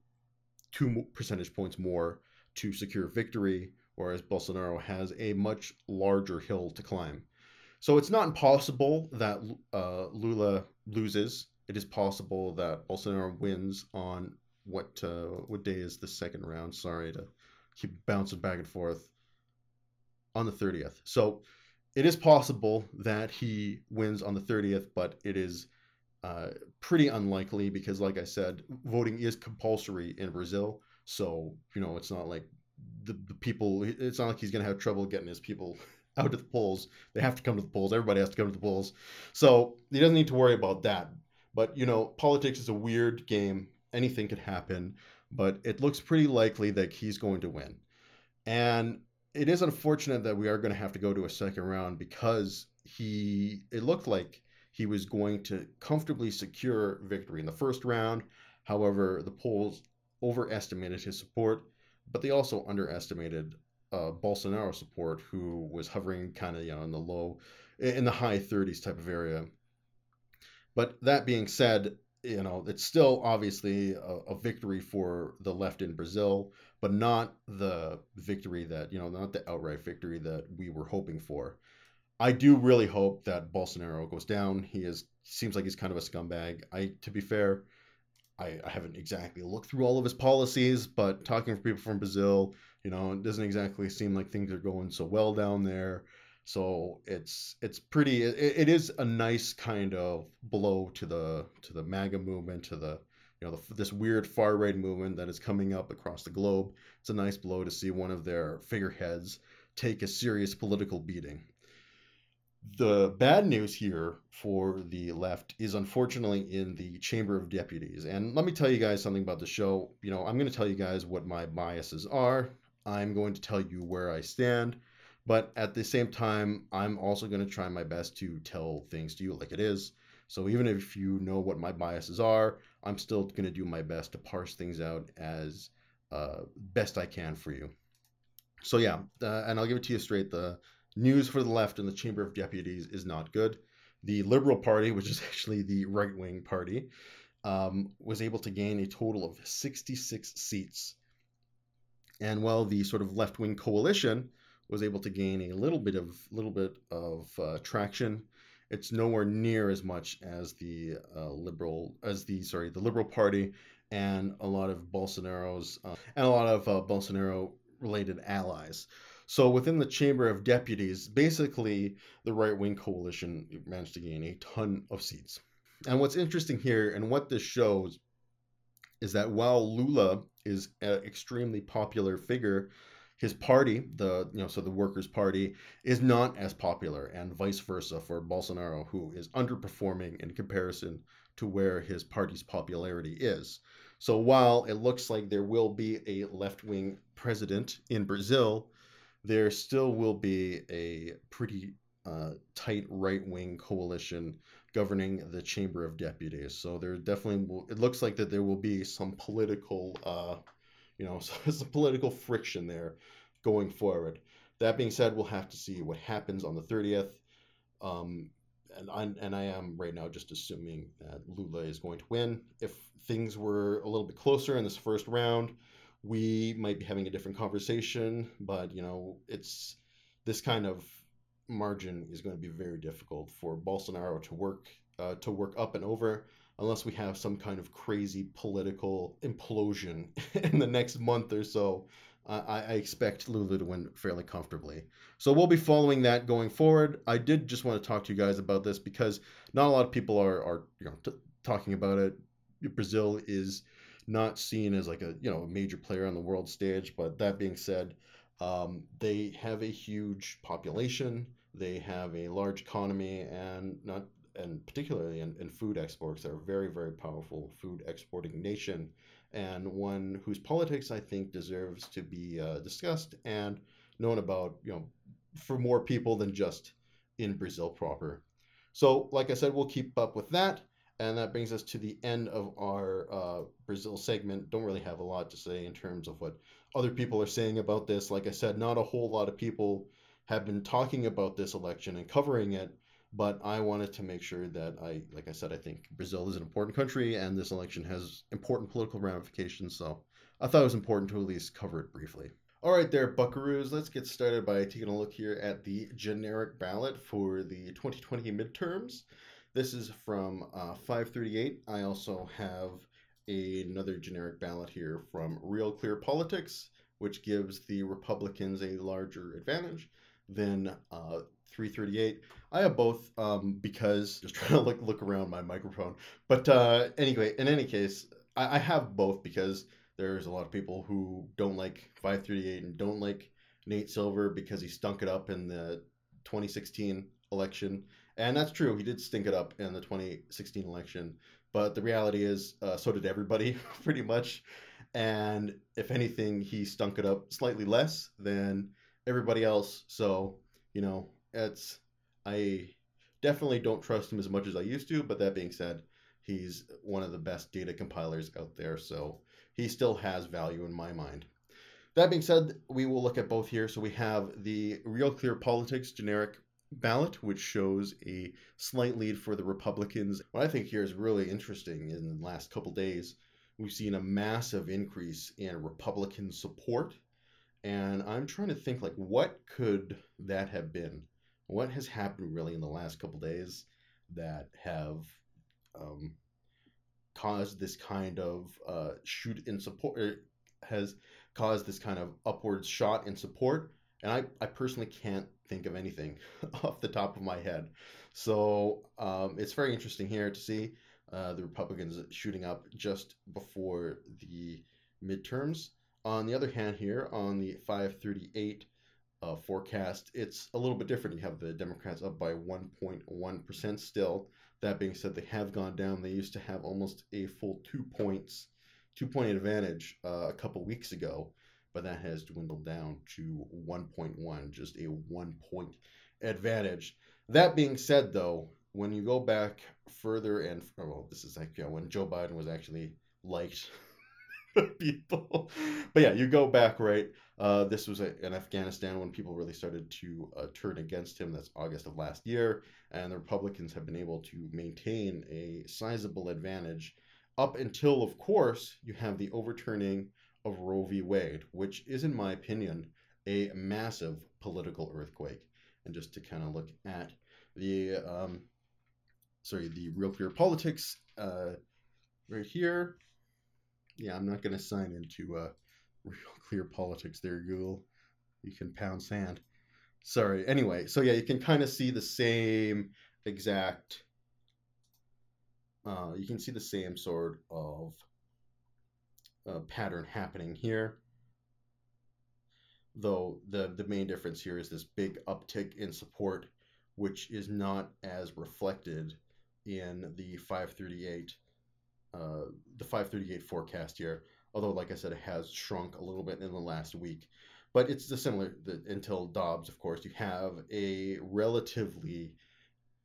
two percentage points more to secure victory whereas Bolsonaro has a much larger hill to climb. So it's not impossible that uh, Lula loses. It is possible that Bolsonaro wins on what uh, what day is the second round? Sorry to keep bouncing back and forth on the 30th. So it is possible that he wins on the 30th, but it is uh, pretty unlikely because, like I said, voting is compulsory in Brazil. So you know it's not like the, the people it's not like he's going to have trouble getting his people out to the polls. They have to come to the polls. Everybody has to come to the polls. So he doesn't need to worry about that. But you know politics is a weird game. Anything could happen. But it looks pretty likely that he's going to win. And it is unfortunate that we are going to have to go to a second round because he it looked like he was going to comfortably secure victory in the first round. However the polls overestimated his support but they also underestimated uh, Bolsonaro support, who was hovering kind of you know in the low, in the high 30s type of area. But that being said, you know it's still obviously a, a victory for the left in Brazil, but not the victory that you know not the outright victory that we were hoping for. I do really hope that Bolsonaro goes down. He is seems like he's kind of a scumbag. I to be fair, I, I haven't exactly looked through all of his policies, but talking to people from Brazil, you know, it doesn't exactly seem like things are going so well down there. So it's it's pretty. It, it is a nice kind of blow to the to the MAGA movement, to the you know the, this weird far right movement that is coming up across the globe. It's a nice blow to see one of their figureheads take a serious political beating the bad news here for the left is unfortunately in the Chamber of Deputies. And let me tell you guys something about the show. You know, I'm going to tell you guys what my biases are. I'm going to tell you where I stand. But at the same time, I'm also going to try my best to tell things to you like it is. So even if you know what my biases are, I'm still going to do my best to parse things out as uh, best I can for you. So yeah, uh, and I'll give it to you straight. The news for the left in the Chamber of Deputies is not good. The Liberal Party, which is actually the right wing party, um, was able to gain a total of 66 seats. And while the sort of left wing coalition was able to gain a little bit of little bit of uh, traction, it's nowhere near as much as the uh, liberal as the sorry the Liberal Party and a lot of Bolsonaro's uh, and a lot of uh, Bolsonaro related allies. So within the Chamber of Deputies, basically the right wing coalition managed to gain a ton of seats. And what's interesting here and what this shows is that while Lula is an extremely popular figure, his party, the you know, so the Workers' Party, is not as popular, and vice versa for Bolsonaro, who is underperforming in comparison to where his party's popularity is. So while it looks like there will be a left wing president in Brazil, there still will be a pretty uh, tight right wing coalition governing the Chamber of Deputies. So there definitely will, it looks like that there will be some political, uh, you know, some political friction there going forward. That being said, we'll have to see what happens on the 30th. Um, and I and I am right now just assuming that Lula is going to win. If things were a little bit closer in this first round, we might be having a different conversation. But you know, it's this kind of margin is going to be very difficult for Bolsonaro to work uh, to work up and over unless we have some kind of crazy political implosion in the next month or so. I, I, expect Lula to win fairly comfortably. So we'll be following that going forward. I did just want to talk to you guys about this because not a lot of people are, are you know t- talking about it. Brazil is not seen as like a you know a major player on the world stage, but that being said, um, they have a huge population. They have a large economy, and not and particularly in, in food exports, they're a very very powerful food exporting nation, and one whose politics I think deserves to be uh, discussed and known about. You know, for more people than just in Brazil proper. So, like I said, we'll keep up with that. And that brings us to the end of our uh, Brazil segment. Don't really have a lot to say in terms of what other people are saying about this. Like I said, not a whole lot of people have been talking about this election and covering it, but I wanted to make sure that I, like I said, I think Brazil is an important country and this election has important political ramifications. So I thought it was important to at least cover it briefly. All right, there, buckaroos. Let's get started by taking a look here at the generic ballot for the 2020 midterms. This is from uh, 538. I also have another generic ballot here from Real Clear Politics, which gives the Republicans a larger advantage than uh, 338. I have both um, because just trying to look look around my microphone. But uh, anyway, in any case, I, I have both because there's a lot of people who don't like 538 and don't like Nate Silver because he stunk it up in the 2016 election and that's true. He did stink it up in the 2016 election. But the reality is, uh, so did everybody, pretty much. And if anything, he stunk it up slightly less than everybody else. So, you know, it's, I definitely don't trust him as much as I used to. But that being said, he's one of the best data compilers out there. So he still has value in my mind. That being said, we will look at both here. So we have the Real Clear Politics generic ballot, which shows a slight lead for the Republicans. What I think here is really interesting in the last couple days, we've seen a massive increase in Republican support. And I'm trying to think like what could that have been? What has happened really in the last couple days that have um, caused this kind of uh, shoot in support has caused this kind of upward shot in support and I, I personally can't think of anything off the top of my head. So um, it's very interesting here to see uh, the Republicans shooting up just before the midterms. On the other hand, here on the 538 uh, forecast, it's a little bit different. You have the Democrats up by 1.1% still. That being said, they have gone down. They used to have almost a full two points, two point advantage uh, a couple weeks ago but that has dwindled down to 1.1, just a one point advantage. That being said, though, when you go back further and oh, well, this is like know, when Joe Biden was actually liked people. But yeah, you go back right. Uh, this was a, in Afghanistan when people really started to uh, turn against him. That's August of last year, and the Republicans have been able to maintain a sizable advantage up until, of course, you have the overturning of Roe v. Wade, which is, in my opinion, a massive political earthquake. And just to kind of look at the um, sorry, the Real Clear Politics uh, right here. Yeah, I'm not going to sign into uh, Real Clear Politics there, Google. You can pound sand. Sorry. Anyway, so yeah, you can kind of see the same exact. Uh, you can see the same sort of uh, pattern happening here. Though the the main difference here is this big uptick in support, which is not as reflected in the 538 uh, the 538 forecast here. Although, like I said, it has shrunk a little bit in the last week. But it's the similar the, until Dobbs, of course. You have a relatively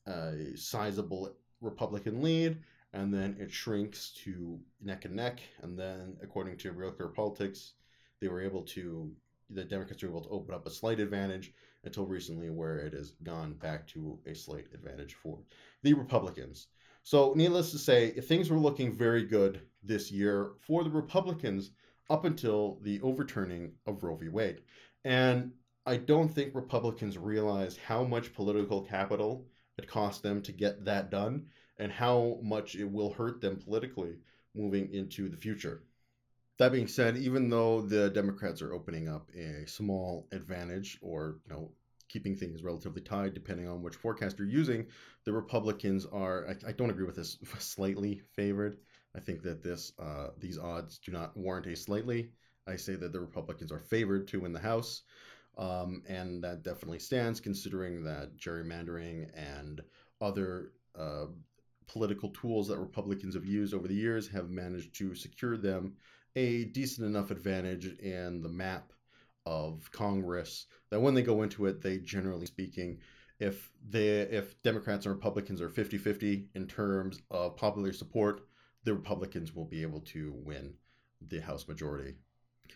uh, sizable Republican lead, and then it shrinks to neck and neck. And then, according to Real Clear Politics, they were able to the Democrats were able to open up a slight advantage until recently, where it has gone back to a slight advantage for the Republicans. So, needless to say, things were looking very good this year for the Republicans up until the overturning of Roe v. Wade. And I don't think Republicans realized how much political capital it cost them to get that done and how much it will hurt them politically moving into the future. That being said, even though the Democrats are opening up a small advantage or, you know, keeping things relatively tied depending on which forecast you're using, the Republicans are, I, I don't agree with this, slightly favored. I think that this uh, these odds do not warrant a slightly. I say that the Republicans are favored to win the House. Um, and that definitely stands considering that gerrymandering and other uh, political tools that Republicans have used over the years have managed to secure them a decent enough advantage in the map of Congress that when they go into it, they generally speaking, if they if Democrats and Republicans are 50-50 in terms of popular support, the Republicans will be able to win the House majority.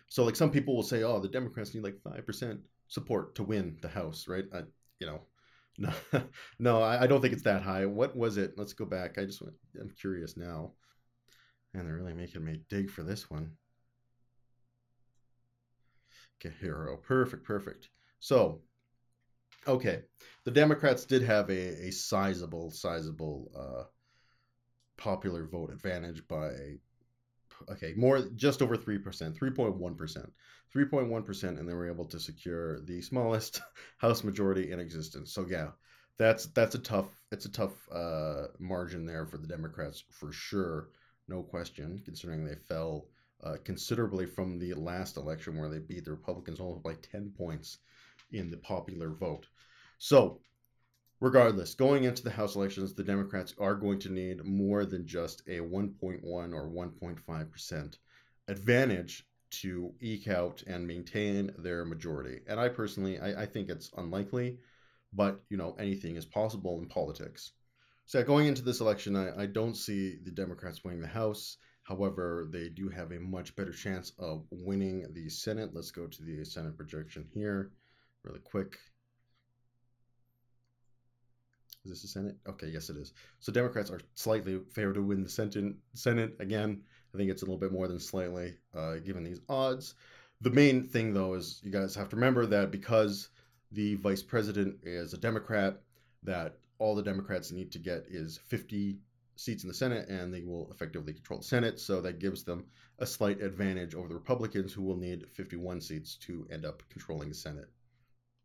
So like some people will say, oh, the Democrats need like five percent support to win the House, right? I, you know, no, no, I, I don't think it's that high. What was it? Let's go back. I just went, I'm curious now. And they're really making me dig for this one. Okay, hero. Perfect, perfect. So, okay, the Democrats did have a, a sizable, sizable uh, popular vote advantage by, okay, more just over 3%, 3.1%. 3.1%, and they were able to secure the smallest House majority in existence. So, yeah, that's that's a tough it's a tough uh, margin there for the Democrats for sure no question, considering they fell uh, considerably from the last election where they beat the Republicans almost by 10 points in the popular vote. So, regardless, going into the House elections, the Democrats are going to need more than just a 1.1 or 1.5% advantage to eke out and maintain their majority. And I personally, I, I think it's unlikely, but you know, anything is possible in politics. So going into this election, I, I don't see the Democrats winning the House. However, they do have a much better chance of winning the Senate. Let's go to the Senate projection here really quick. Is this the Senate? Okay, yes, it is. So Democrats are slightly favored to win the Senate. Again, I think it's a little bit more than slightly, uh, given these odds. The main thing, though, is you guys have to remember that because the vice president is a Democrat, that all the Democrats need to get is 50 seats in the Senate, and they will effectively control the Senate. So that gives them a slight advantage over the Republicans, who will need 51 seats to end up controlling the Senate.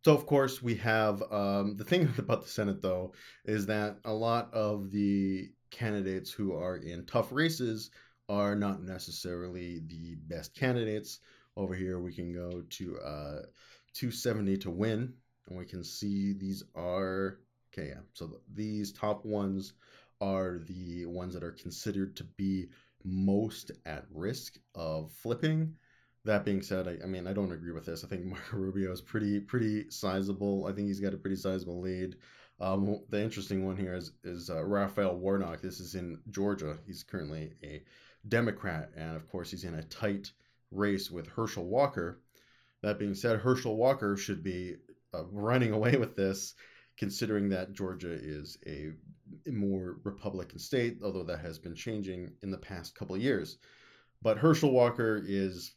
So, of course, we have um, the thing about the Senate, though, is that a lot of the candidates who are in tough races are not necessarily the best candidates. Over here, we can go to uh, 270 to win, and we can see these are Okay, yeah. So these top ones are the ones that are considered to be most at risk of flipping. That being said, I, I mean I don't agree with this. I think Marco Rubio is pretty pretty sizable. I think he's got a pretty sizable lead. Um, the interesting one here is is uh, Raphael Warnock. This is in Georgia. He's currently a Democrat, and of course, he's in a tight race with Herschel Walker. That being said, Herschel Walker should be uh, running away with this, considering that Georgia is a more Republican state, although that has been changing in the past couple of years. But Herschel Walker is,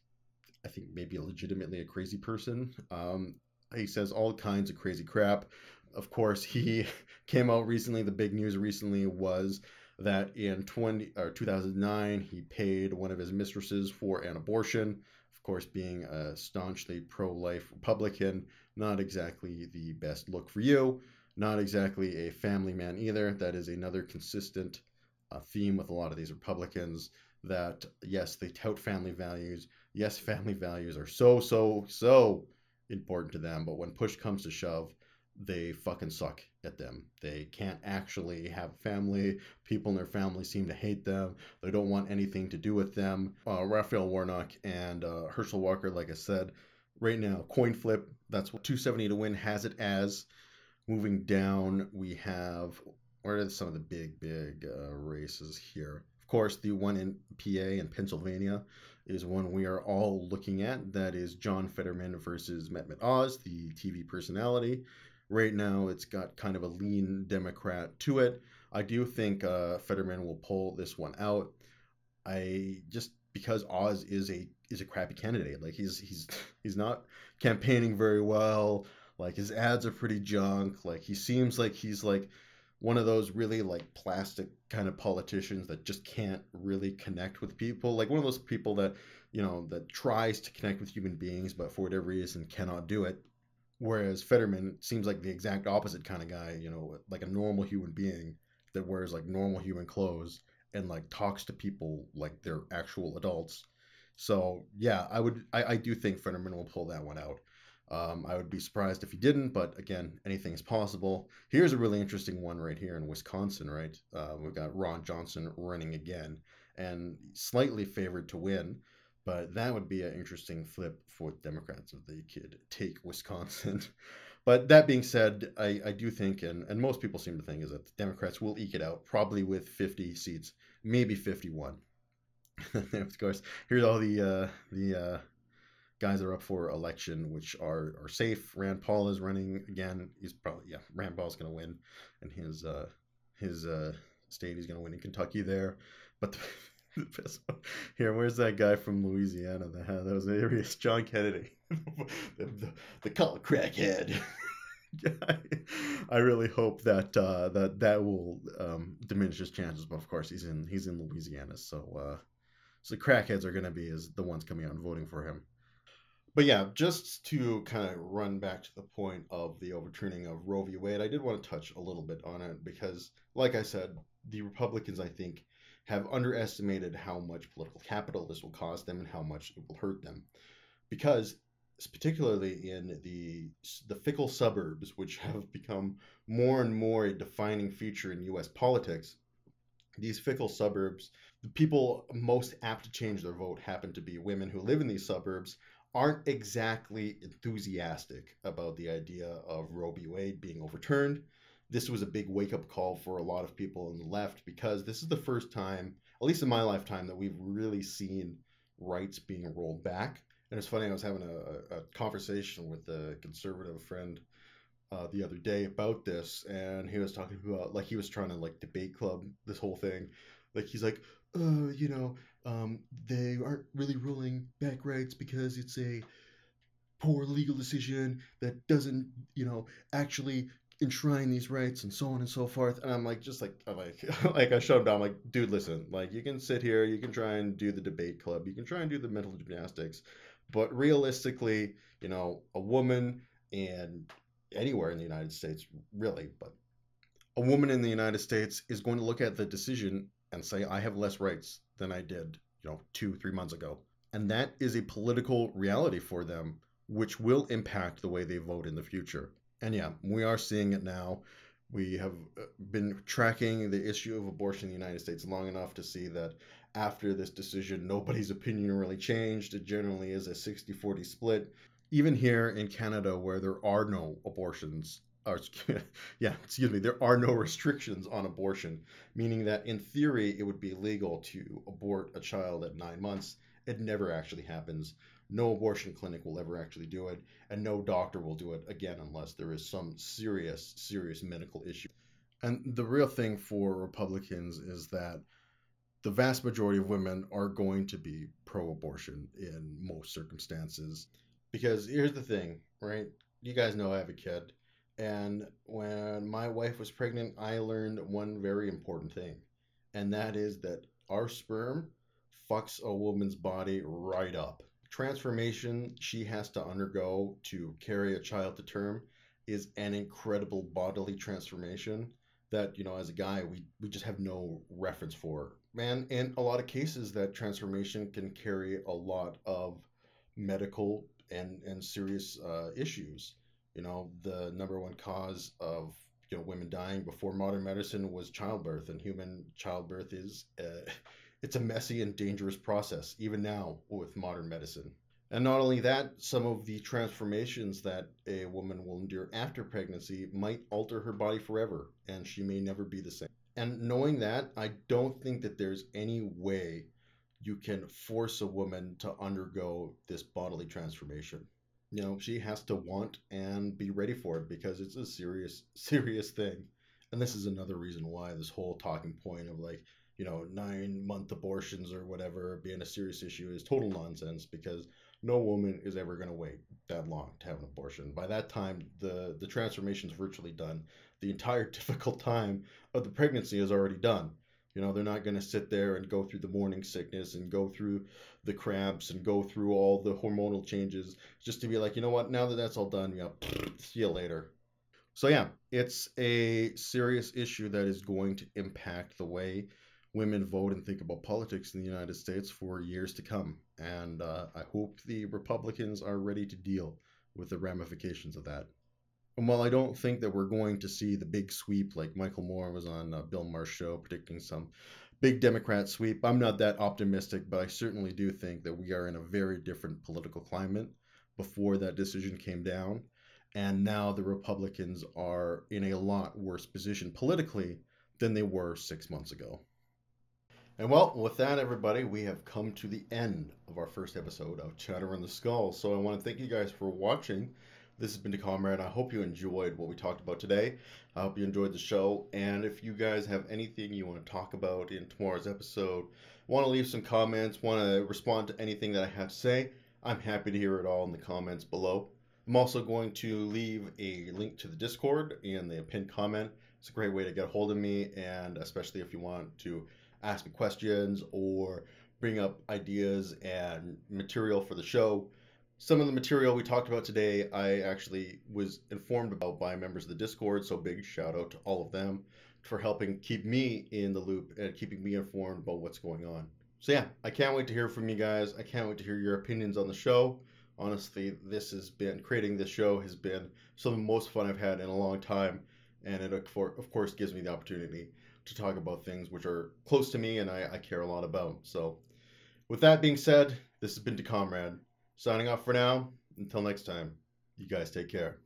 I think, maybe legitimately a crazy person. Um, he says all kinds of crazy crap. Of course, he came out recently. The big news recently was that in 20 or 2009 he paid one of his mistresses for an abortion. Of course, being a staunchly pro-life Republican, not exactly the best look for you. Not exactly a family man either. That is another consistent uh, theme with a lot of these Republicans. That yes, they tout family values. Yes, family values are so so so important to them, but when push comes to shove, they fucking suck at them. They can't actually have family. People in their family seem to hate them. They don't want anything to do with them. Uh, Raphael Warnock and uh, Herschel Walker, like I said, right now, coin flip. That's what 270 to win has it as. Moving down, we have what are some of the big, big uh, races here? Course, the one in PA and Pennsylvania is one we are all looking at. That is John Fetterman versus Mehmet Oz, the TV personality. Right now, it's got kind of a lean Democrat to it. I do think uh, Fetterman will pull this one out. I just because Oz is a is a crappy candidate. Like he's he's he's not campaigning very well. Like his ads are pretty junk. Like he seems like he's like one of those really like plastic kind of politicians that just can't really connect with people. Like one of those people that, you know, that tries to connect with human beings but for whatever reason cannot do it. Whereas Fetterman seems like the exact opposite kind of guy, you know, like a normal human being that wears like normal human clothes and like talks to people like they're actual adults. So yeah, I would I, I do think Fetterman will pull that one out. Um, I would be surprised if he didn't, but again, anything is possible. Here's a really interesting one right here in Wisconsin, right? Uh, we've got Ron Johnson running again and slightly favored to win, but that would be an interesting flip for Democrats if they could take Wisconsin. but that being said, I, I do think, and, and most people seem to think, is that the Democrats will eke it out, probably with 50 seats, maybe 51. of course, here's all the uh, the uh, guys that are up for election, which are are safe. Rand Paul is running again. He's probably yeah. Rand Paul's going to win, and his uh, his uh, state he's going to win in Kentucky there. But the, the best one here, where's that guy from Louisiana that had those areas? John Kennedy, the, the, the crackhead. I really hope that uh, that that will um, diminish his chances. But of course, he's in he's in Louisiana, so uh, so crackheads are going to be as the ones coming out and voting for him. But yeah, just to kind of run back to the point of the overturning of Roe v. Wade, I did want to touch a little bit on it because, like I said, the Republicans, I think, have underestimated how much political capital this will cost them and how much it will hurt them. Because, particularly in the the fickle suburbs, which have become more and more a defining feature in U.S. politics, these fickle suburbs, the people most apt to change their vote happen to be women who live in these suburbs aren't exactly enthusiastic about the idea of Roe v. Wade being overturned. This was a big wake up call for a lot of people on the left because this is the first time, at least in my lifetime, that we've really seen rights being rolled back. And it's funny, I was having a, a conversation with a conservative friend uh, the other day about this, and he was talking about like he was trying to like debate club this whole thing. Like he's like, uh, you know, um, they aren't really ruling back rights because it's a poor legal decision that doesn't, you know, actually enshrine these rights and so on and so forth. And I'm like, just like, I'm like, like I shut him down. I'm like, dude, listen, like you can sit here, you can try and do the debate club, you can try and do the mental gymnastics, but realistically, you know, a woman and anywhere in the United States, really, but a woman in the United States is going to look at the decision and say, I have less rights than I did, you know, two, three months ago. And that is a political reality for them, which will impact the way they vote in the future. And yeah, we are seeing it now. We have uh, been tracking the issue of abortion in the United States long enough to see that after this decision, nobody's opinion really changed. It generally is a 60 40 split. Even here in Canada, where there are no abortions or yeah, excuse me, there are no restrictions on abortion, meaning that in theory it would be legal to abort a child at nine months. It never actually happens. No abortion clinic will ever actually do it, and no doctor will do it again unless there is some serious, serious medical issue. And the real thing for Republicans is that the vast majority of women are going to be pro abortion in most circumstances. Because here's the thing, right? You guys know I have a kid. And when my wife was pregnant, I learned one very important thing. And that is that our sperm fucks a woman's body right up. Transformation she has to undergo to carry a child to term is an incredible bodily transformation that, you know, as a guy, we, we just have no reference for man, in a lot of cases, that transformation can carry a lot of medical and and serious uh, issues. You know, the number one cause of you know women dying before modern medicine was childbirth, and human childbirth is uh, it's a messy and dangerous process even now with modern medicine. And not only that, some of the transformations that a woman will endure after pregnancy might alter her body forever, and she may never be the same. And knowing that, I don't think that there's any way you can force a woman to undergo this bodily transformation. You know, she has to want and be ready for it because it's a serious, serious thing. And this is another reason why this whole talking point of like, you know, nine month abortions or whatever being a serious issue is total nonsense because no woman is ever going to wait that long to have an abortion. By that time, the the transformation is virtually done the entire difficult time of the pregnancy is already done. You know, they're not going to sit there and go through the morning sickness and go through the cramps and go through all the hormonal changes just to be like, you know what, now that that's all done, yeah, see you later. So, yeah, it's a serious issue that is going to impact the way women vote and think about politics in the United States for years to come. And uh, I hope the Republicans are ready to deal with the ramifications of that. And while I don't think that we're going to see the big sweep like Michael Moore was on uh, Bill Maher's show predicting some big Democrat sweep, I'm not that optimistic, but I certainly do think that we are in a very different political climate before that decision came down. And now the Republicans are in a lot worse position politically than they were six months ago. And well, with that, everybody, we have come to the end of our first episode of Chatter on the Skull. So I want to thank you guys for watching. This has been the Comrade. I hope you enjoyed what we talked about today. I hope you enjoyed the show. And if you guys have anything you want to talk about in tomorrow's episode, want to leave some comments, want to respond to anything that I have to say, I'm happy to hear it all in the comments below. I'm also going to leave a link to the Discord in the pinned comment. It's a great way to get a hold of me, and especially if you want to ask me questions or bring up ideas and material for the show some of the material we talked about today, I actually was informed about by members of the Discord. So big shout out to all of them for helping keep me in the loop and keeping me informed about what's going on. So yeah, I can't wait to hear from you guys. I can't wait to hear your opinions on the show. Honestly, this has been creating this show has been some of the most fun I've had in a long time, and it of course gives me the opportunity to talk about things which are close to me and I, I care a lot about. So, with that being said, this has been to Comrade. Signing off for now. Until next time, you guys take care.